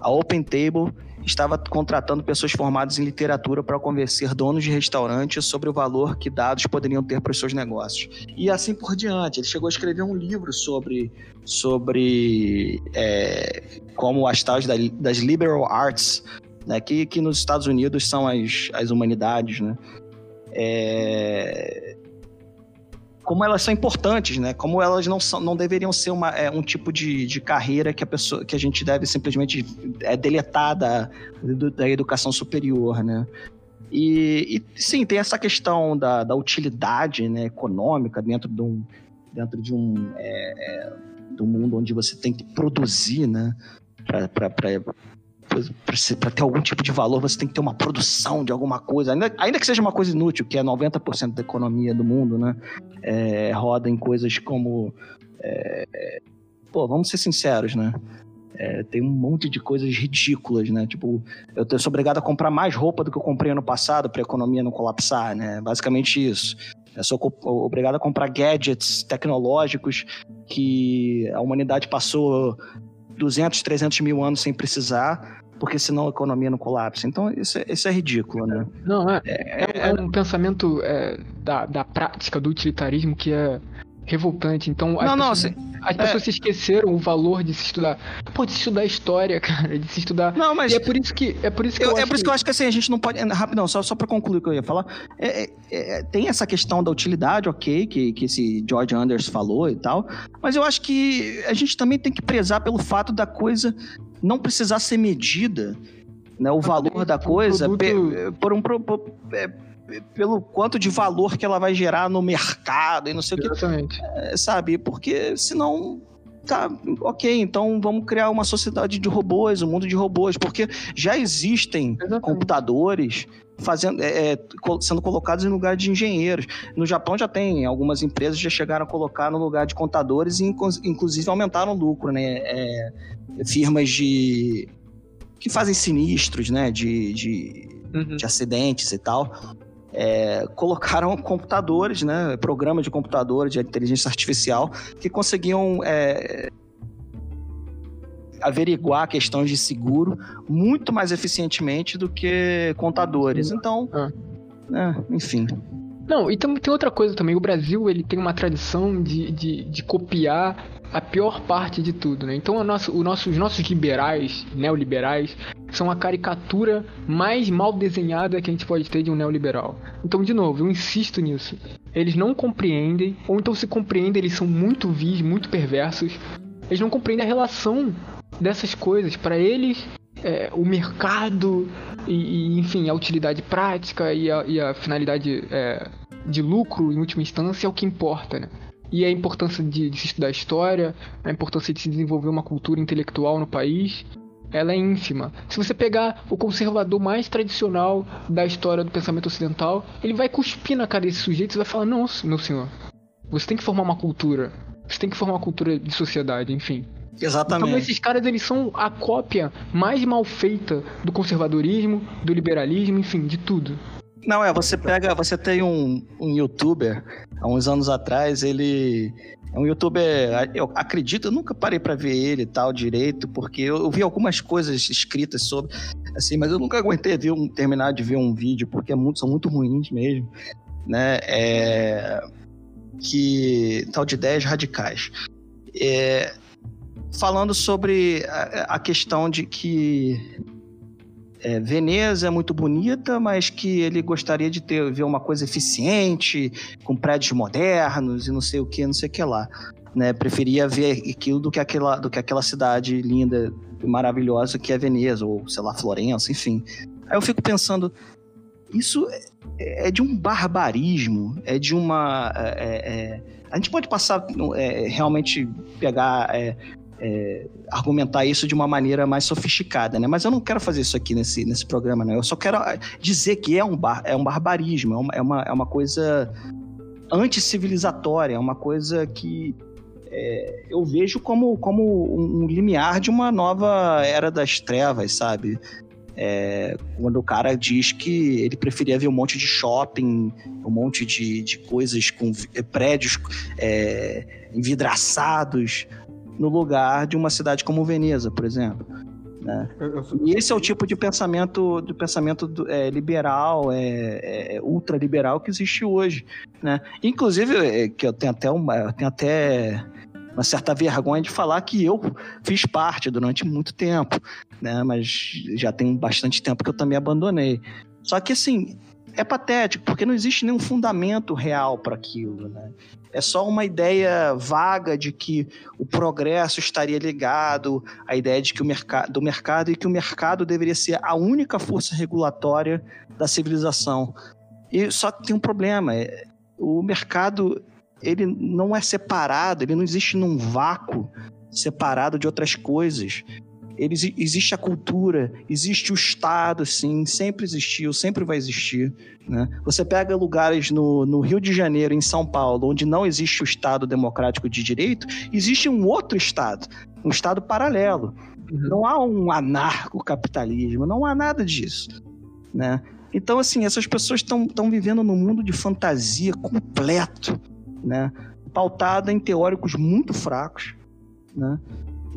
A Open Table estava contratando pessoas formadas em literatura para convencer donos de restaurantes sobre o valor que dados poderiam ter para os seus negócios. E assim por diante. Ele chegou a escrever um livro sobre, sobre é, como as tais das liberal arts, né, que, que nos Estados Unidos são as, as humanidades, né? É, como elas são importantes, né? Como elas não, são, não deveriam ser uma, é, um tipo de, de carreira que a pessoa que a gente deve simplesmente é, deletar da, da educação superior, né? E, e, sim, tem essa questão da, da utilidade né, econômica dentro de um, dentro de um, é, é, mundo onde você tem que produzir, né? Para ter algum tipo de valor, você tem que ter uma produção de alguma coisa, ainda, ainda que seja uma coisa inútil, que é 90% da economia do mundo, né? É, roda em coisas como. É, pô, vamos ser sinceros, né? É, tem um monte de coisas ridículas, né? Tipo, eu sou obrigado a comprar mais roupa do que eu comprei ano passado para a economia não colapsar, né? Basicamente isso. Eu sou obrigado a comprar gadgets tecnológicos que a humanidade passou 200, 300 mil anos sem precisar porque senão a economia não colapsa. Então isso é, isso é ridículo, né? Não, é, é, é um pensamento é, da, da prática do utilitarismo que é revoltante. Então, as, não, pessoas, não, as pessoas se esqueceram o valor de se estudar. Pô, de se estudar história, cara, de se estudar. Não, mas e é por isso que é por isso que eu, eu é por isso que... que eu acho que assim a gente não pode rapidão, só só para concluir o que eu ia falar. É, é, é, tem essa questão da utilidade, ok, que que esse George Anders falou e tal, mas eu acho que a gente também tem que prezar pelo fato da coisa não precisar ser medida, né, o valor da coisa produto... por um por, é, pelo quanto de valor que ela vai gerar no mercado e não sei Exatamente. o que. É, sabe? Porque senão. Tá, ok, então vamos criar uma sociedade de robôs, um mundo de robôs, porque já existem Exatamente. computadores fazendo, é, é sendo colocados em lugar de engenheiros. No Japão já tem, algumas empresas já chegaram a colocar no lugar de contadores e inclusive aumentaram o lucro, né? É, firmas de que fazem sinistros, né? De, de, uhum. de acidentes e tal é, colocaram computadores, né, programas de computador de inteligência artificial que conseguiam é, averiguar questões de seguro muito mais eficientemente do que contadores. Então, ah. né, enfim. Não, e tem, tem outra coisa também. O Brasil ele tem uma tradição de, de, de copiar a pior parte de tudo, né? Então nosso, o nosso, os nossos liberais, neoliberais, são a caricatura mais mal desenhada que a gente pode ter de um neoliberal. Então, de novo, eu insisto nisso. Eles não compreendem, ou então se compreendem, eles são muito vis, muito perversos. Eles não compreendem a relação dessas coisas. Para eles, é, o mercado e, e, enfim, a utilidade prática e a, e a finalidade é, de lucro, em última instância, é o que importa, né? E a importância de, de se estudar história, a importância de se desenvolver uma cultura intelectual no país, ela é ínfima. Se você pegar o conservador mais tradicional da história do pensamento ocidental, ele vai cuspir na cara desse sujeito e vai falar: Não, meu senhor, você tem que formar uma cultura. Você tem que formar uma cultura de sociedade, enfim. Exatamente. Então esses caras eles são a cópia mais mal feita do conservadorismo, do liberalismo, enfim, de tudo. Não, é, você pega, você tem um, um youtuber, há uns anos atrás, ele é um youtuber, eu acredito, eu nunca parei para ver ele tal direito, porque eu, eu, vi algumas coisas escritas sobre, assim, mas eu nunca aguentei ver um, terminar de ver um vídeo, porque é muito, são muito ruins mesmo, né? É, que tal de ideias radicais. É, falando sobre a, a questão de que é, Veneza é muito bonita, mas que ele gostaria de ter ver uma coisa eficiente, com prédios modernos e não sei o que, não sei o que lá. Né? Preferia ver aquilo do que aquela, do que aquela cidade linda e maravilhosa que é Veneza, ou sei lá, Florença, enfim. Aí eu fico pensando, isso é, é de um barbarismo, é de uma. É, é, é a gente pode passar, é, realmente pegar é, argumentar isso de uma maneira mais sofisticada, né? Mas eu não quero fazer isso aqui nesse, nesse programa, né? Eu só quero ah, dizer que é um, bar, é um barbarismo, é uma, é uma, é uma coisa anticivilizatória, é uma coisa que é, eu vejo como, como um limiar de uma nova era das trevas, sabe? É, quando o cara diz que ele preferia ver um monte de shopping, um monte de, de coisas com prédios é, envidraçados, no lugar de uma cidade como Veneza, por exemplo. Né? E esse é o tipo de pensamento, de pensamento é, liberal, é, é, ultraliberal que existe hoje. Né? Inclusive, é, que eu tenho até uma, eu tenho até uma certa vergonha de falar que eu fiz parte durante muito tempo, né? Mas já tem bastante tempo que eu também abandonei. Só que assim, é patético, porque não existe nenhum fundamento real para aquilo, né? É só uma ideia vaga de que o progresso estaria ligado à ideia de que o mercado do mercado e que o mercado deveria ser a única força regulatória da civilização. E só que tem um problema, é, o mercado ele não é separado, ele não existe num vácuo separado de outras coisas ele, existe a cultura, existe o Estado, sim, sempre existiu, sempre vai existir. Né? Você pega lugares no, no Rio de Janeiro, em São Paulo, onde não existe o Estado democrático de direito, existe um outro Estado, um Estado paralelo. Uhum. Não há um anarcocapitalismo, não há nada disso. Né? Então, assim, essas pessoas estão vivendo num mundo de fantasia completo, né? pautado em teóricos muito fracos, né?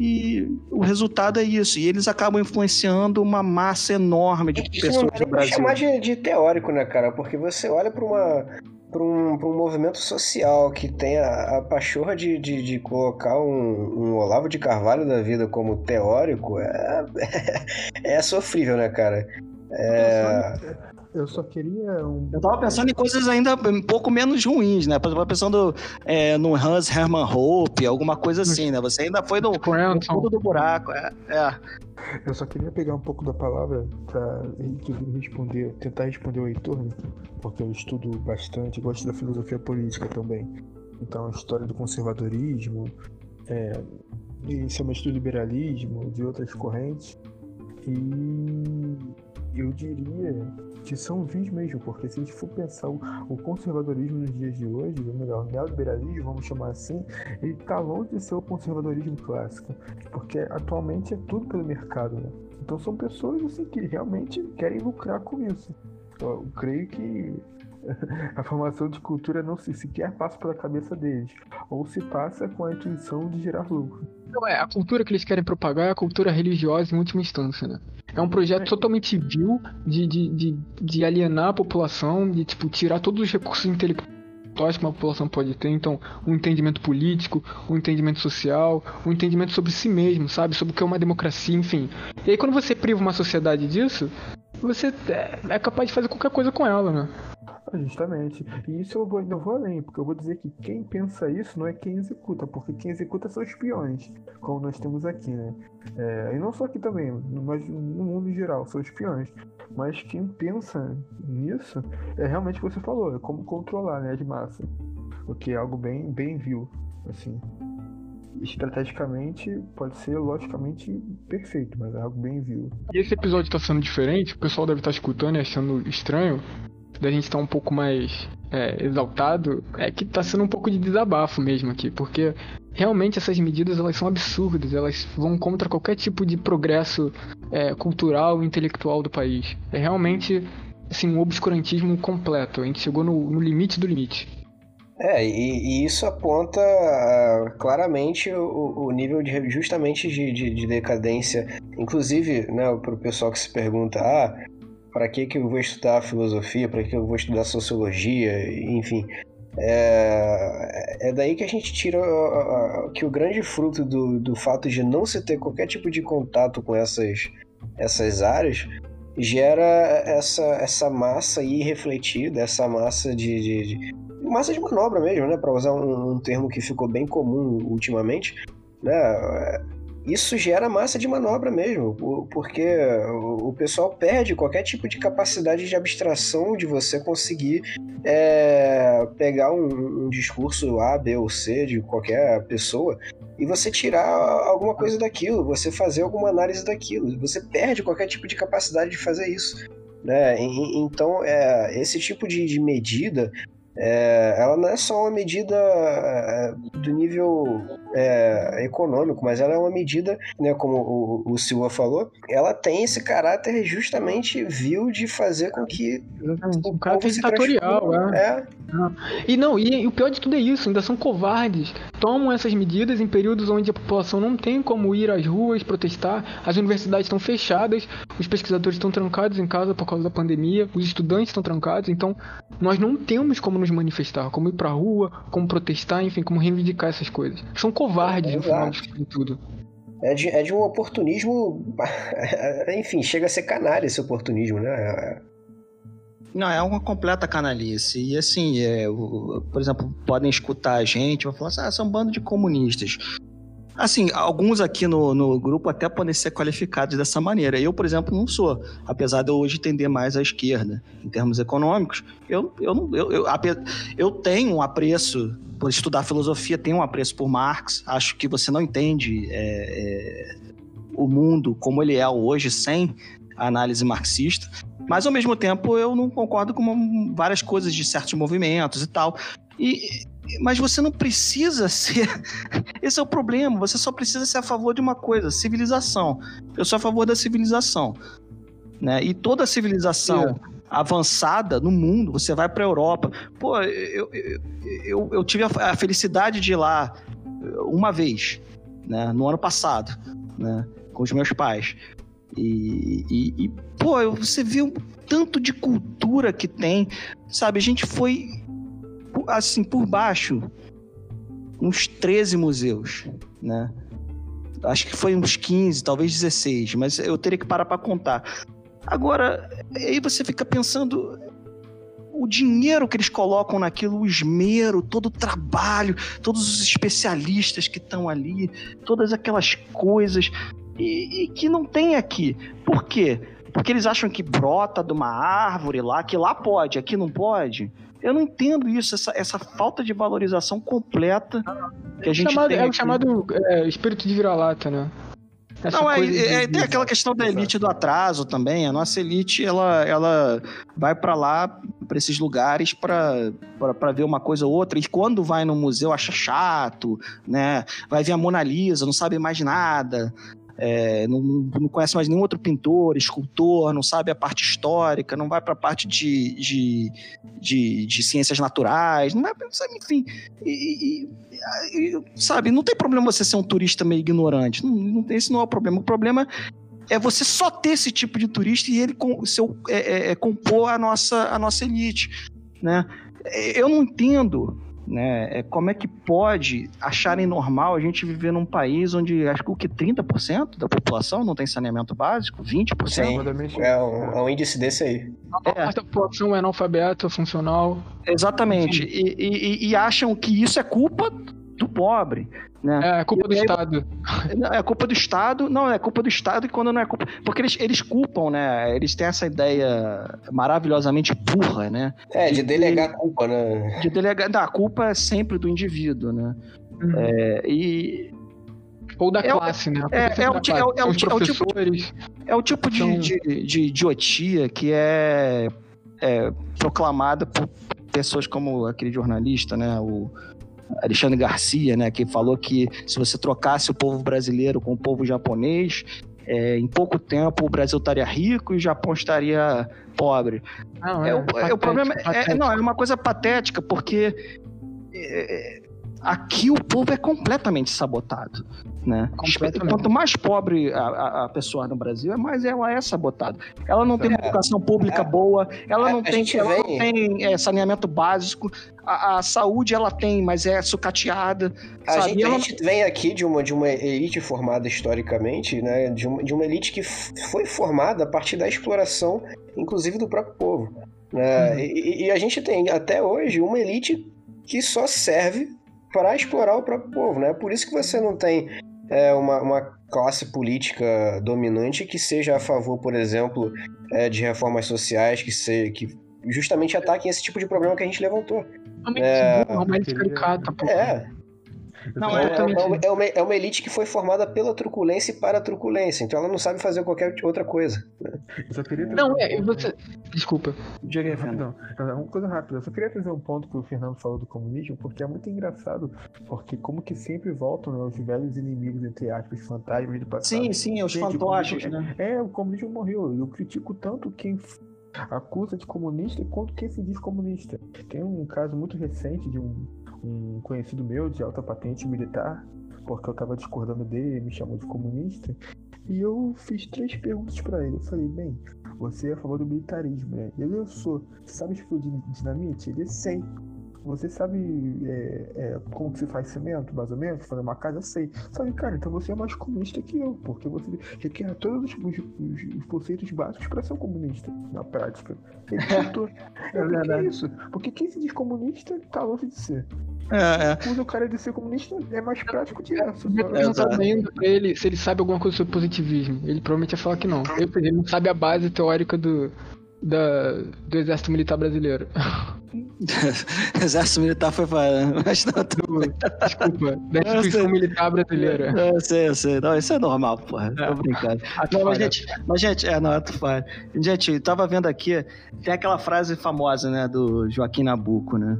E o resultado é isso. E eles acabam influenciando uma massa enorme de Isso pessoas do pra Brasil. chamar de, de teórico, né, cara? Porque você olha pra uma. Para um, pra um movimento social que tem a, a pachorra de, de, de colocar um, um Olavo de Carvalho da vida como teórico, é, é sofrível, né, cara? É, Eu só queria um. Eu tava pensando em coisas ainda um pouco menos ruins, né? Eu tava pensando é, no Hans Hermann Hoppe, alguma coisa assim, né? Você ainda foi no, no fundo do buraco. É, é. Eu só queria pegar um pouco da palavra para responder, tentar responder o Heitor, né? porque eu estudo bastante, gosto da filosofia política também. Então, a história do conservadorismo, é, inicialmente do liberalismo, de outras correntes. E eu diria que são vis mesmo, porque se a gente for pensar o, o conservadorismo nos dias de hoje, ou melhor, o neoliberalismo, vamos chamar assim, ele está longe de ser o conservadorismo clássico, porque atualmente é tudo pelo mercado, né? Então são pessoas assim que realmente querem lucrar com isso. Eu creio que a formação de cultura não se sequer passa pela cabeça deles, ou se passa com a intuição de gerar lucro. Não, é, a cultura que eles querem propagar é a cultura religiosa em última instância, né? É um projeto totalmente vil de, de, de, de alienar a população, de tipo, tirar todos os recursos intelectuais que uma população pode ter. Então, um entendimento político, um entendimento social, um entendimento sobre si mesmo, sabe? Sobre o que é uma democracia, enfim. E aí quando você priva uma sociedade disso, você é, é capaz de fazer qualquer coisa com ela, né? Ah, Justamente. E isso eu vou, ainda vou além, porque eu vou dizer que quem pensa isso não é quem executa, porque quem executa são espiões, como nós temos aqui, né? É, e não só aqui também, mas no mundo em geral, são espiões. Mas quem pensa nisso é realmente o que você falou, é como controlar né, as massas. O que é algo bem, bem vil, assim. Estrategicamente pode ser logicamente perfeito, mas é algo bem vil. E esse episódio tá sendo diferente, o pessoal deve estar escutando e achando estranho, da gente estar um pouco mais é, exaltado, é que tá sendo um pouco de desabafo mesmo aqui, porque realmente essas medidas elas são absurdas, elas vão contra qualquer tipo de progresso é, cultural e intelectual do país. É realmente assim, um obscurantismo completo, a gente chegou no, no limite do limite. É, e, e isso aponta ah, claramente o, o nível de, justamente de, de, de decadência. Inclusive, né, para o pessoal que se pergunta, ah, para que, que eu vou estudar filosofia, para que eu vou estudar sociologia, enfim. É, é daí que a gente tira que o grande fruto do, do fato de não se ter qualquer tipo de contato com essas, essas áreas gera essa, essa massa irrefletida, essa massa de, de massa de manobra mesmo, né? Para usar um, um, termo que ficou bem comum ultimamente, né? Isso gera massa de manobra mesmo, porque o pessoal perde qualquer tipo de capacidade de abstração de você conseguir é, pegar um, um discurso A, B ou C de qualquer pessoa e você tirar alguma coisa daquilo, você fazer alguma análise daquilo. Você perde qualquer tipo de capacidade de fazer isso. Né? Então, é, esse tipo de, de medida é, ela não é só uma medida é, do nível é, econômico, mas ela é uma medida, né, como o, o Silva falou, ela tem esse caráter justamente vil de fazer com que o caráter ditatorial, é. é. E não, e, e, o pior de tudo é isso, ainda são covardes. Tomam essas medidas em períodos onde a população não tem como ir às ruas protestar, as universidades estão fechadas, os pesquisadores estão trancados em casa por causa da pandemia, os estudantes estão trancados, então nós não temos como nos manifestar, como ir pra rua, como protestar, enfim, como reivindicar essas coisas. São covardes, É, no final de tudo. É de, é de um oportunismo. Enfim, chega a ser canalha esse oportunismo, né? Não, é uma completa canalice. E assim, é, por exemplo, podem escutar a gente, vão falar assim, ah, são um bando de comunistas. Assim, alguns aqui no, no grupo até podem ser qualificados dessa maneira. Eu, por exemplo, não sou. Apesar de eu hoje tender mais à esquerda em termos econômicos, eu, eu, não, eu, eu, eu tenho um apreço por estudar filosofia, tenho um apreço por Marx. Acho que você não entende é, é, o mundo como ele é hoje sem a análise marxista. Mas, ao mesmo tempo, eu não concordo com várias coisas de certos movimentos e tal. E, mas você não precisa ser. Esse é o problema. Você só precisa ser a favor de uma coisa: civilização. Eu sou a favor da civilização. Né? E toda civilização avançada no mundo, você vai para a Europa. Pô, eu, eu, eu, eu tive a, a felicidade de ir lá uma vez. né? No ano passado, né? Com os meus pais. E, e, e pô, você vê um tanto de cultura que tem, sabe? A gente foi, assim, por baixo, uns 13 museus, né? Acho que foi uns 15, talvez 16, mas eu teria que parar para contar. Agora, aí você fica pensando o dinheiro que eles colocam naquilo, o esmero, todo o trabalho, todos os especialistas que estão ali, todas aquelas coisas e, e que não tem aqui. Por quê? Porque eles acham que brota de uma árvore lá, que lá pode, aqui não pode. Eu não entendo isso, essa, essa falta de valorização completa que a gente chamado, tem. É o chamado é, espírito de vira-lata, né? Essa Não, é, é- tem aquela questão da elite do atraso também. A nossa elite, ela, ela vai para lá, para esses lugares, para ver uma coisa ou outra. E quando vai no museu, acha chato, né? Vai ver a Mona Lisa, não sabe mais nada. É, não, não conhece mais nenhum outro pintor, escultor, não sabe a parte histórica, não vai para a parte de, de, de, de ciências naturais, não vai, sabe, enfim. E, e- e, sabe, não tem problema você ser um turista meio ignorante. Não, não, esse não é o problema. O problema é você só ter esse tipo de turista e ele seu, é, é, é, compor a nossa, a nossa elite. Né? Eu não entendo né, é, como é que pode acharem normal a gente viver num país onde acho que o que 30% da população não tem saneamento básico, 20%. Sim. É um, é um índice desse aí. A nossa população é analfabeta, funcional. Exatamente. E, e- e acham que isso é culpa pobre. Né? É, culpa do aí- Estado. É culpa do Estado, não, é culpa do Estado e quando não é culpa. Porque eles, eles culpam, né? Eles têm essa ideia maravilhosamente burra, né? É, de delegar a culpa, né? De delegar. Não, a culpa é sempre do indivíduo, né? Uhum. É, e Ou da é classe, né? É- é o classe. é o- é o os ti- é o tipo de- é o tipo de, de, de idiotia que é, é proclamada por pessoas como aquele jornalista, né? O Alexandre Garcia, né? Que falou que se você trocasse o povo brasileiro com o povo japonês, é, em pouco tempo o Brasil estaria rico e o Japão estaria pobre. Não, É, o, é o patético, problema é, patético. não, é uma coisa patética, porque é, aqui o povo é completamente sabotado. Né? Completamente. Quanto mais pobre a, a- pessoa no Brasil, é mais ela é sabotada. Ela não tem uma É. educação pública É. boa, ela não tem, ela não tem saneamento básico, a, a saúde ela tem, mas é sucateada. A gente, E a ela- gente vem aqui de uma, de uma elite formada historicamente, né? De uma, de uma elite que foi formada a partir da exploração, inclusive do próprio povo. Né? Uhum. E, e a gente tem até hoje uma elite que só serve para explorar o próprio povo. Né? Por isso que você não tem é, uma, uma classe política dominante que seja a favor, por exemplo, é, de reformas sociais que, se, que justamente ataquem esse tipo de problema que a gente levantou. Realmente É. caricata, pô. É, Não, é, é- exatamente. é uma, é uma- é uma elite que foi formada pela truculência e para a truculência, então ela não sabe fazer qualquer outra coisa. Eu só queria trazer Não, é. Desculpa. Diga. Rapidão, é uma coisa rápida. Eu só queria trazer um ponto que o Fernando falou do comunismo, porque é muito engraçado, porque como que sempre voltam né, os velhos inimigos, entre aspas, fantasmas do passado. Sim, sim, os Gente, fantoches, né? É, o comunismo morreu. Eu critico tanto quem acusa de comunista quanto quem se diz comunista. Tem um caso muito recente de um, um conhecido meu de alta patente militar, porque eu tava discordando dele, ele me chamou de comunista, e eu fiz três perguntas pra ele. Eu falei, bem, você é a favor do militarismo, né? Ele, eu sou. Você sabe explodir dinamite? Ele, sei. Você sabe é, é, como que se faz cimento, mais ou menos? Fazer uma casa? Sei. Eu Falei, cara, então você é mais comunista que eu, porque você requer todos os, os- os conceitos básicos para ser um comunista, na prática. Ele tentou. é, que verdade. isso? Porque quem se diz comunista tá longe de ser. É, é. O cara de ser comunista é mais prático de essa. Eu perguntar pra ele, pra ele se ele sabe alguma coisa sobre positivismo. Ele provavelmente ia falar que não. Eu, ele não sabe a base teórica do, da, do exército militar brasileiro. Exército militar foi para. Mas não. Desculpa, da instituição militar brasileira. Eu sei, eu sei. Não, isso é normal, porra. É. Tô brincando. Até Não, mas gente, mas, gente, é, não, tu faz. Gente, eu tava vendo aqui, tem aquela frase famosa, né, do Joaquim Nabuco, né?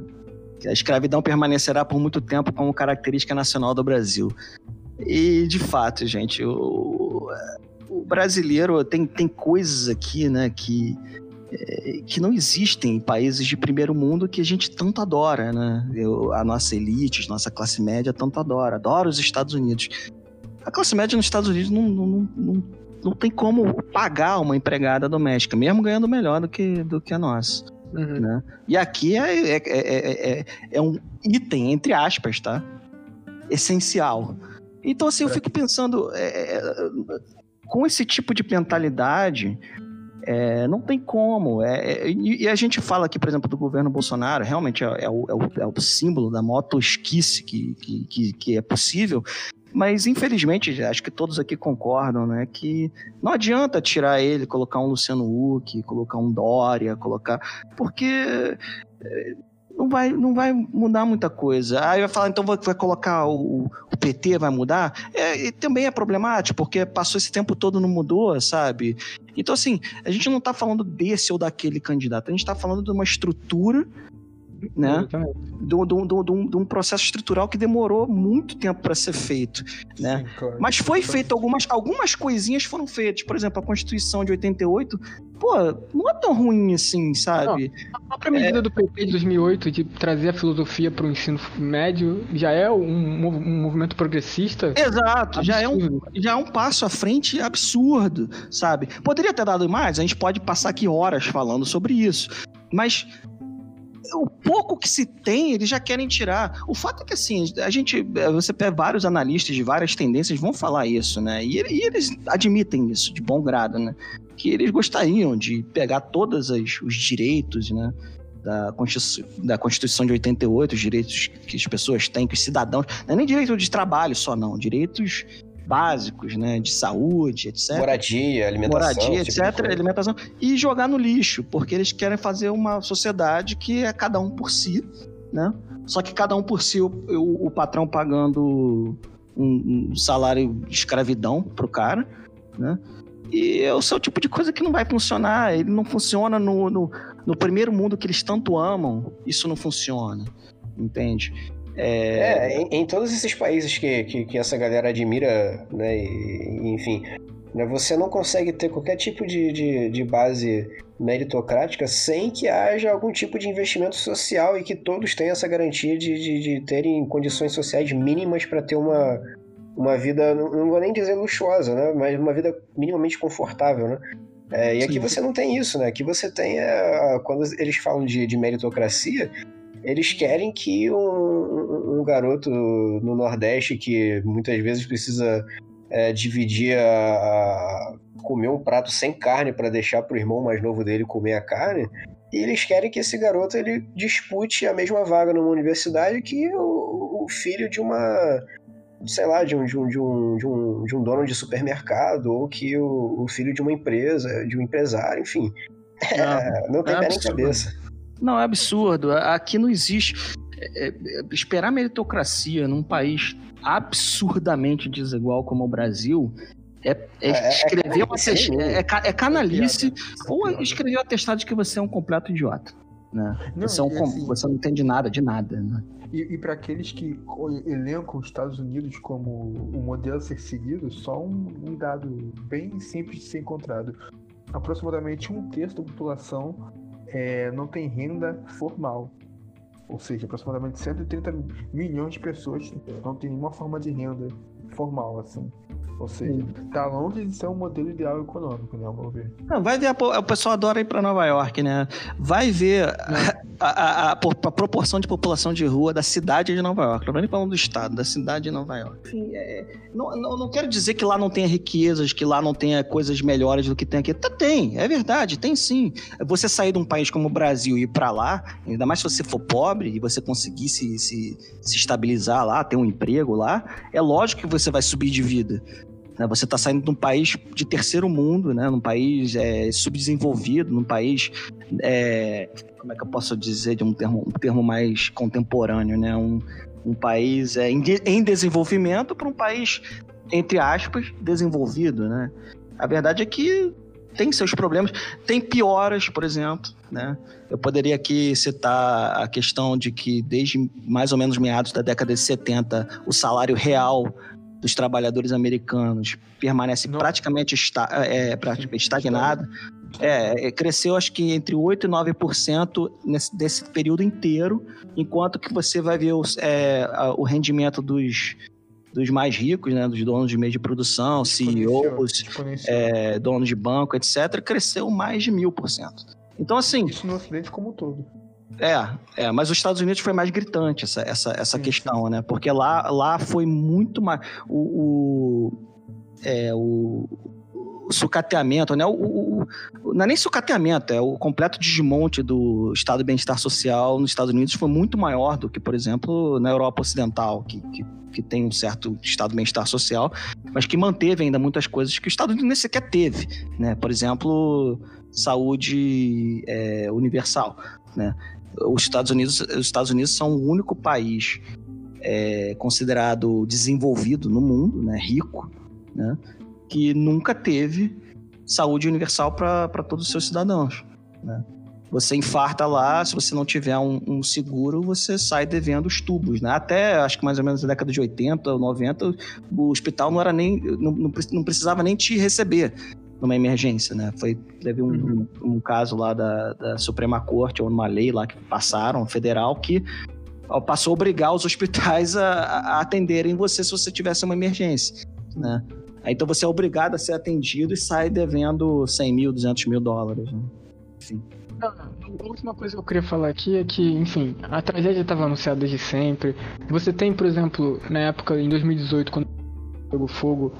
Que a escravidão permanecerá por muito tempo como característica nacional do Brasil. E, de fato, gente, o, o brasileiro tem, tem coisas aqui, né, que, é, que não existem em países de primeiro mundo que a gente tanto adora, né? Eu, a nossa elite, nossa classe média tanto adora. Adora os Estados Unidos. a classe média nos Estados Unidos não, não, não, não tem como pagar uma empregada doméstica, mesmo ganhando melhor do que, do que a nossa. Uhum. Né? E aqui é, é, é, é, um item, entre aspas, tá? Essencial. Então, assim, eu fico pensando, com esse tipo de mentalidade, é, não tem como. É, é, e a gente fala aqui, por exemplo, do governo Bolsonaro, realmente é, é o, é o, é o, símbolo da maior tosquice que, que, que, é possível. Mas, infelizmente, acho que todos aqui concordam, né? Que não adianta tirar ele, colocar um Luciano Huck, colocar um Dória, colocar. Porque não vai, não vai mudar muita coisa. Aí vai falar, então vai, vai colocar o, o, PT, vai mudar? É, também é problemático, porque passou esse tempo todo não mudou, sabe? Então, assim, a gente não está falando desse ou daquele candidato, a gente está falando de uma estrutura né? De um processo estrutural que demorou muito tempo para ser feito, né? Sim, claro. Mas foi feito algumas, algumas coisinhas foram feitas. Por exemplo, a Constituição de 88, pô, não é tão ruim assim, sabe? Não, a própria medida é... do PP de 2008 de trazer a filosofia para o ensino médio já é um, um movimento progressista. Exato, já é, um, já é um passo à frente absurdo, sabe? Poderia ter dado mais, a gente pode passar aqui horas falando sobre isso. Mas o pouco que se tem, eles já querem tirar. O fato é que, assim, a gente, você pega vários analistas de várias tendências vão falar isso, né? E, e eles admitem isso de bom grado, né? Que eles gostariam de pegar todos os direitos, né? Da Constituição, da Constituição de 88, os direitos que as pessoas têm, que os cidadãos. Não é nem direito de trabalho só, não. Direitos básicos, né, de saúde, etc. Moradia, alimentação. Moradia, tipo etc, alimentação. E jogar no lixo, porque eles querem fazer uma sociedade que é cada um por si, né? Só que cada um por si, o, o, o patrão pagando um, um, salário de escravidão pro cara, né? E é o seu tipo de coisa que não vai funcionar. Ele não funciona no, no, no primeiro mundo que eles tanto amam. Isso não funciona, entende? É, é em, em, todos esses países que, que, que, essa galera admira, né, e, enfim, né, você não consegue ter qualquer tipo de, de, de, base meritocrática sem que haja algum tipo de investimento social e que todos tenham essa garantia de, de, de terem condições sociais mínimas para ter uma, uma vida, não vou nem dizer luxuosa, né, mas uma vida minimamente confortável, né? É, e aqui Sim. você não tem isso, né? Aqui você tem, é, quando eles falam de, de meritocracia, eles querem que um, um, garoto no Nordeste que muitas vezes precisa é, dividir a, a, comer um prato sem carne para deixar para o irmão mais novo dele comer a carne e eles querem que esse garoto ele dispute a mesma vaga numa universidade que o, o filho de uma sei lá, de um, de um, de um, de um, de um dono de supermercado, ou que o, o filho de uma empresa, de um empresário, enfim. É, não tem é pé nem cabeça. Não, é absurdo. Aqui não existe. É, é, esperar meritocracia num país absurdamente desigual como o Brasil é, é, é, é escrever uma é, é, canalice ou escrever o atestado de que você é um completo idiota. Né? Não, você, é um, assim, você não entende nada de nada. Né? E, e para aqueles que elencam os Estados Unidos como o modelo a ser seguido, só um, um dado bem simples de ser encontrado. Aproximadamente um terço da população é, não tem renda formal. Ou seja, aproximadamente 130 milhões de pessoas não têm nenhuma forma de renda formal, assim. Ou seja, tá longe de ser um modelo ideal econômico, né, ao meu ver. Não, vai ver, a, o pessoal adora ir para Nova York, né? Vai ver a, a, a, a, proporção de população de rua da cidade de Nova York. Não nem falando do estado, da cidade de Nova York. Enfim, é, não, não, não, quero dizer que lá não tenha riquezas, que lá não tenha coisas melhores do que tem aqui. Tá, tem, é verdade, tem sim. Você sair de um país como o Brasil e ir para lá, ainda mais se você for pobre e você conseguir se, se, se estabilizar lá, ter um emprego lá, é lógico que você vai subir de vida. Né? Você está saindo de um país de terceiro mundo, né? num país é, subdesenvolvido, num país. É, como é que eu posso dizer de um termo, um termo mais contemporâneo, né? Um, um país é, em, em desenvolvimento para um país, entre aspas, desenvolvido, né? A verdade é que tem seus problemas, tem pioras, por exemplo, né? Eu poderia aqui citar a questão de que desde mais ou menos meados da década de 70, o salário real dos trabalhadores americanos permanece Não. praticamente esta, é, praticamente estagnado. É, é, cresceu acho que entre 8% e 9% nesse, desse período inteiro, enquanto que você vai ver os, é, o rendimento dos, dos mais ricos, né, dos donos de meio de produção, CEOs, é, donos de banco, etc., cresceu mais de mil por cento. Então, assim. Isso no Ocidente como um todo. É, é, mas os Estados Unidos foi mais gritante essa, essa, essa sim, questão, né? Porque lá, lá foi muito mais. O, o, é, o, o sucateamento, né? O, o, o, não é nem sucateamento, é o completo desmonte do estado de bem-estar social nos Estados Unidos foi muito maior do que, por exemplo, na Europa Ocidental, que, que, que tem um certo estado de bem-estar social, mas que manteve ainda muitas coisas que o Estados Unidos nem sequer teve, né? Por exemplo, saúde é, universal, né? Os Estados Unidos, os Estados Unidos são o único país é, considerado desenvolvido no mundo, né? Rico, né? que nunca teve saúde universal para todos os seus cidadãos. Né? Você infarta lá, se você não tiver um, um, seguro, você sai devendo os tubos, né? Até, acho que mais ou menos na década de 80 ou 90, o hospital não era nem, não, não precisava nem te receber numa emergência, né? Foi, teve um, uhum. um, um caso lá da, da, Suprema Corte, ou uma lei lá que passaram, federal, que passou a obrigar os hospitais a, a atenderem você se você tivesse uma emergência, né? então você é obrigado a ser atendido e sai devendo 100 mil, 200 mil dólares. Né? Enfim. A última coisa que eu queria falar aqui é que, enfim, a tragédia estava anunciada desde sempre. Você tem, por exemplo, na época, em 2018, quando pegou fogo,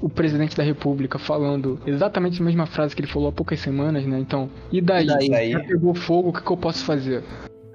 o presidente da república falando exatamente a mesma frase que ele falou há poucas semanas, né? Então, e daí? E daí? Já pegou fogo, o que, que eu posso fazer?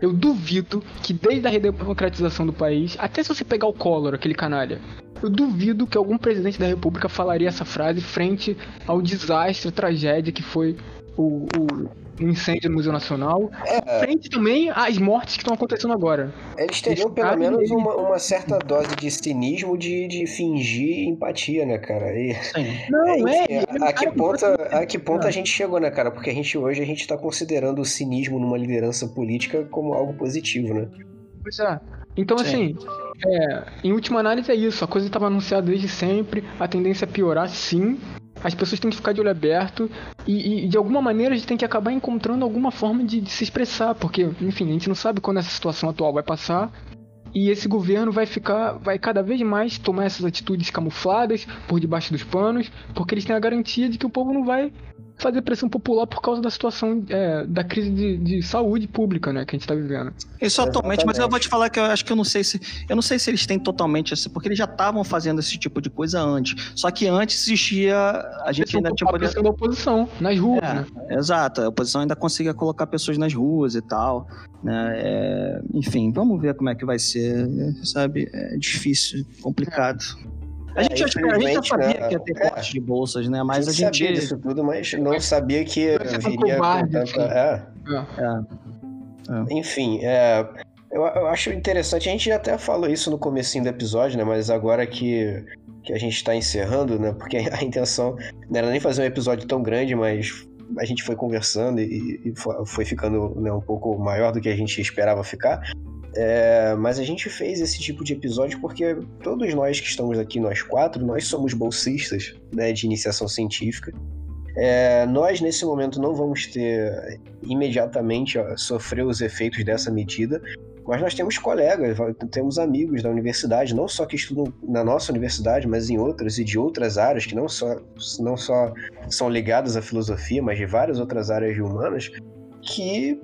Eu duvido que desde a redemocratização do país, até se você pegar o Collor, aquele canalha, eu duvido que algum presidente da República falaria essa frase frente ao desastre, tragédia que foi o, o incêndio no Museu Nacional, é, frente também às mortes que estão acontecendo agora. Eles teriam Esse pelo menos uma, uma, certa dose de cinismo de, de fingir empatia, né, cara? E, não, é. é a, que ponto, a que ponto a gente chegou, né, cara? Porque a gente hoje a gente tá considerando o cinismo numa liderança política como algo positivo, né? Pois é. Então, Sim. assim, é, em última análise é isso. A coisa estava anunciada desde sempre. A tendência é piorar, sim. As pessoas têm que ficar de olho aberto e, e de alguma maneira a gente tem que acabar encontrando alguma forma de, de se expressar, porque, enfim, a gente não sabe quando essa situação atual vai passar e esse governo vai ficar, vai cada vez mais tomar essas atitudes camufladas por debaixo dos panos, porque eles têm a garantia de que o povo não vai fazer pressão popular por causa da situação é, da crise de, de, saúde pública, né, que a gente está vivendo. Isso atualmente, mas eu vou te falar que eu acho que eu não sei se eu não sei se eles têm totalmente esse, porque eles já estavam fazendo esse tipo de coisa antes. Só que antes existia a gente ainda tinha poder... da oposição nas ruas, é, né? Exato, a oposição ainda conseguia colocar pessoas nas ruas e tal, né? É, enfim, vamos ver como é que vai ser, sabe? É difícil, complicado. A gente, é, a gente já sabia né, que ia ter é, corte de bolsas, né? Mas a gente. A gente sabia disso tudo, mas não sabia que viria com tanta. É. É. é. Enfim, é, eu, eu, acho interessante. A gente já até falou isso no comecinho do episódio, né? Mas agora que, que a gente está encerrando, né? Porque a intenção não era nem fazer um episódio tão grande, mas a gente foi conversando e, e foi ficando né, um pouco maior do que a gente esperava ficar. É, mas a gente fez esse tipo de episódio porque todos nós que estamos aqui, nós quatro, nós somos bolsistas né, de iniciação científica. É, nós, nesse momento, não vamos ter imediatamente sofrer os efeitos dessa medida, mas nós temos colegas, temos amigos da universidade, não só que estudam na nossa universidade, mas em outras e de outras áreas, que não só, não só são ligadas à filosofia, mas de várias outras áreas humanas, que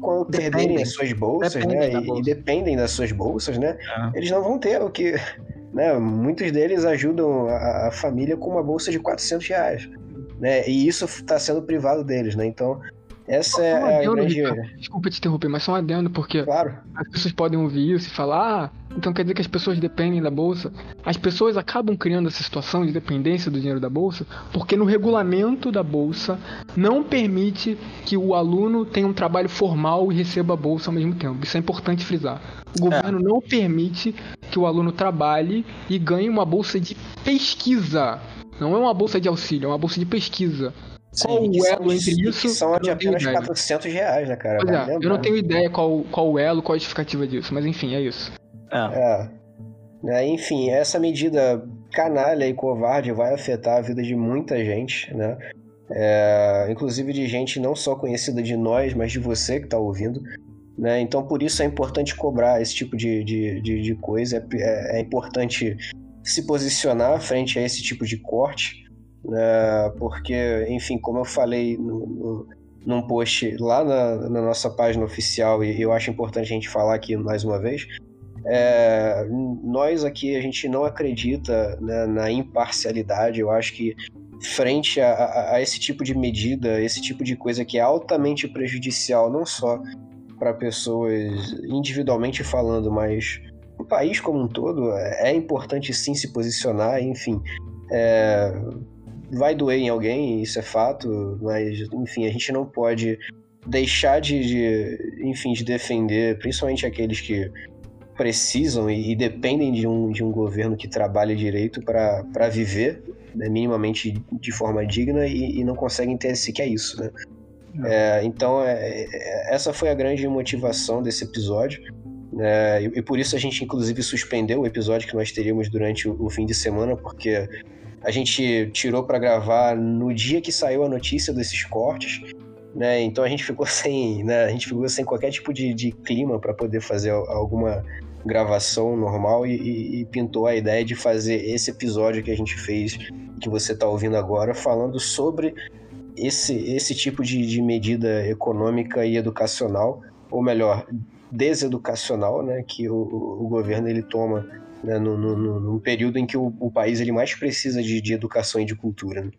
quando dependem. perderem as suas bolsas, né? E, bolsa. e, dependem das suas bolsas, né? É. Eles não vão ter o que. Né, muitos deles ajudam a, a, família com uma bolsa de 400 reais. Né? E isso está sendo privado deles, né? Então, essa é a grande... Desculpa te interromper, mas só um adendo, porque claro. as pessoas podem ouvir isso e falar, ah, então quer dizer que as pessoas dependem da bolsa. As pessoas acabam criando essa situação de dependência do dinheiro da bolsa, porque no regulamento da bolsa não permite que o aluno tenha um trabalho formal e receba a bolsa ao mesmo tempo. Isso é importante frisar. O governo é. não permite que o aluno trabalhe e ganhe uma bolsa de pesquisa. Não é uma bolsa de auxílio, é uma bolsa de pesquisa. Sim, qual o elo entre isso? Que são de apenas 400 reais, né, cara? Pois é, eu não tenho ideia qual, qual o elo, qual a justificativa disso, mas enfim, é isso. É. é. é. Enfim, essa medida canalha e covarde vai afetar a vida de muita gente, né? É, inclusive de gente não só conhecida de nós, mas de você que está ouvindo. Né? Então, por isso é importante cobrar esse tipo de, de, de, de coisa, é, é importante se posicionar frente a esse tipo de corte, né? porque, enfim, como eu falei no, no, num post lá na, na, nossa página oficial, e eu acho importante a gente falar aqui mais uma vez, é, nós aqui a gente não acredita né, na imparcialidade, eu acho que frente a, a, a, esse tipo de medida, esse tipo de coisa que é altamente prejudicial, não só para pessoas individualmente falando, mas o país como um todo, é, é importante sim se posicionar, enfim. É, vai doer em alguém, isso é fato, mas enfim, a gente não pode deixar de, de enfim, de defender, principalmente aqueles que precisam e, e, dependem de um, de um governo que trabalhe direito para viver né, minimamente de forma digna e, e, não conseguem ter sequer isso, né? É, então, é, é, essa foi a grande motivação desse episódio. Né, e, e, por isso a gente, inclusive, suspendeu o episódio que nós teríamos durante o, o fim de semana, porque a gente tirou para gravar no dia que saiu a notícia desses cortes. Né, então a gente ficou sem, né, a gente ficou sem qualquer tipo de, de clima para poder fazer alguma gravação normal e, e, e, pintou a ideia de fazer esse episódio que a gente fez, que você está ouvindo agora, falando sobre esse, esse tipo de, de medida econômica e educacional, ou melhor, deseducacional, né, que o, o governo ele toma né, no, no, no, período em que o, o, país ele mais precisa de, de educação e de cultura. Né?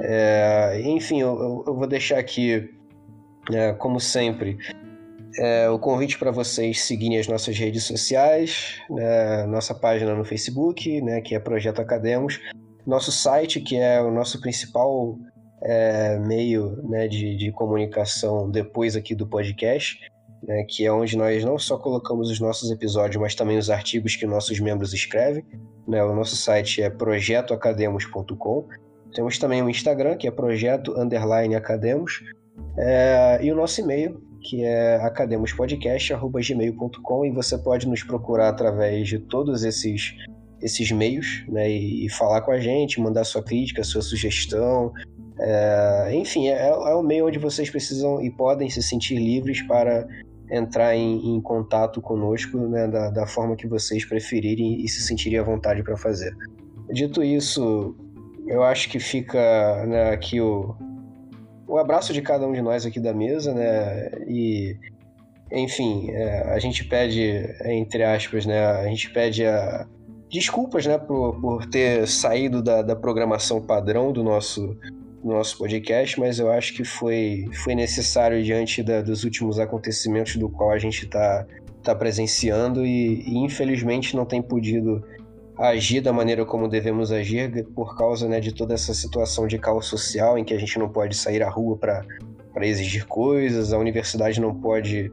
É, enfim, eu, eu, vou deixar aqui, é, como sempre, é, o convite para vocês seguirem as nossas redes sociais, né, nossa página no Facebook, né, que é Projeto Academos, nosso site, que é o nosso principal é, meio né, de, de comunicação depois aqui do podcast, né, que é onde nós não só colocamos os nossos episódios, mas também os artigos que nossos membros escrevem. Né, o nosso site é projetoacademos.com. Temos também o Instagram, que é projeto underline academos, é, e o nosso e-mail, que é academospodcast.gmail.com e você pode nos procurar através de todos esses, esses meios, né, e, e falar com a gente, mandar sua crítica, sua sugestão, é, enfim, é, é o meio onde vocês precisam e podem se sentir livres para entrar em, em contato conosco né, da, da, forma que vocês preferirem e se sentirem à vontade para fazer. Dito isso, eu acho que fica né, aqui o, o abraço de cada um de nós aqui da mesa, né? E, enfim, é, a gente pede, entre aspas, né? A gente pede a, desculpas, né, por, por ter saído da, da programação padrão do nosso, nosso podcast, mas eu acho que foi, foi necessário diante da, dos últimos acontecimentos do qual a gente está tá presenciando e, e, infelizmente não tem podido agir da maneira como devemos agir por causa né, de toda essa situação de caos social em que a gente não pode sair à rua para exigir coisas, a universidade não pode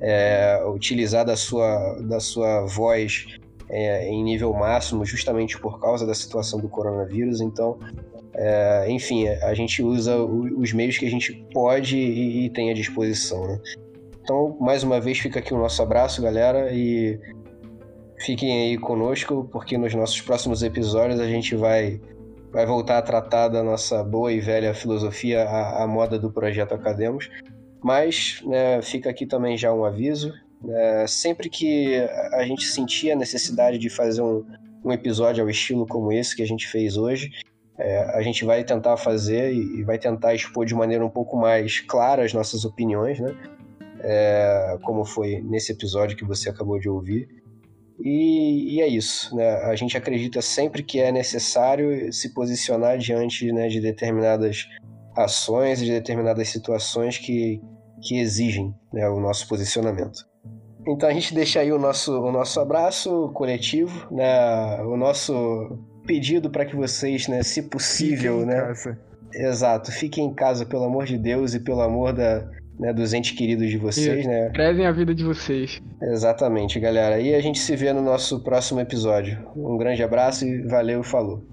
é, utilizar da sua, da sua voz é, em nível máximo justamente por causa da situação do coronavírus. Então, é, enfim, a gente usa os meios que a gente pode e, tem à disposição. Né? Então, mais uma vez, fica aqui o nosso abraço, galera, e Fiquem aí conosco, porque nos nossos próximos episódios a gente vai, vai voltar a tratar da nossa boa e velha filosofia, a, a moda do projeto Academos. Mas né, fica aqui também já um aviso. Né, sempre que a gente sentir a necessidade de fazer um, um episódio ao estilo como esse que a gente fez hoje, é, a gente vai tentar fazer e, e vai tentar expor de maneira um pouco mais clara as nossas opiniões, né? É, como foi nesse episódio que você acabou de ouvir. E, e, é isso, né? A gente acredita sempre que é necessário se posicionar diante né, de determinadas ações, de determinadas situações que, que exigem né, o nosso posicionamento. Então a gente deixa aí o nosso, o nosso abraço coletivo, né, o nosso pedido para que vocês, né, se possível, fiquem né, casa. exato, fiquem em casa pelo amor de Deus e pelo amor da, né, dos entes queridos de vocês, né? Prezem a vida de vocês. Exatamente, galera. E a gente se vê no nosso próximo episódio. Um grande abraço e valeu e falou.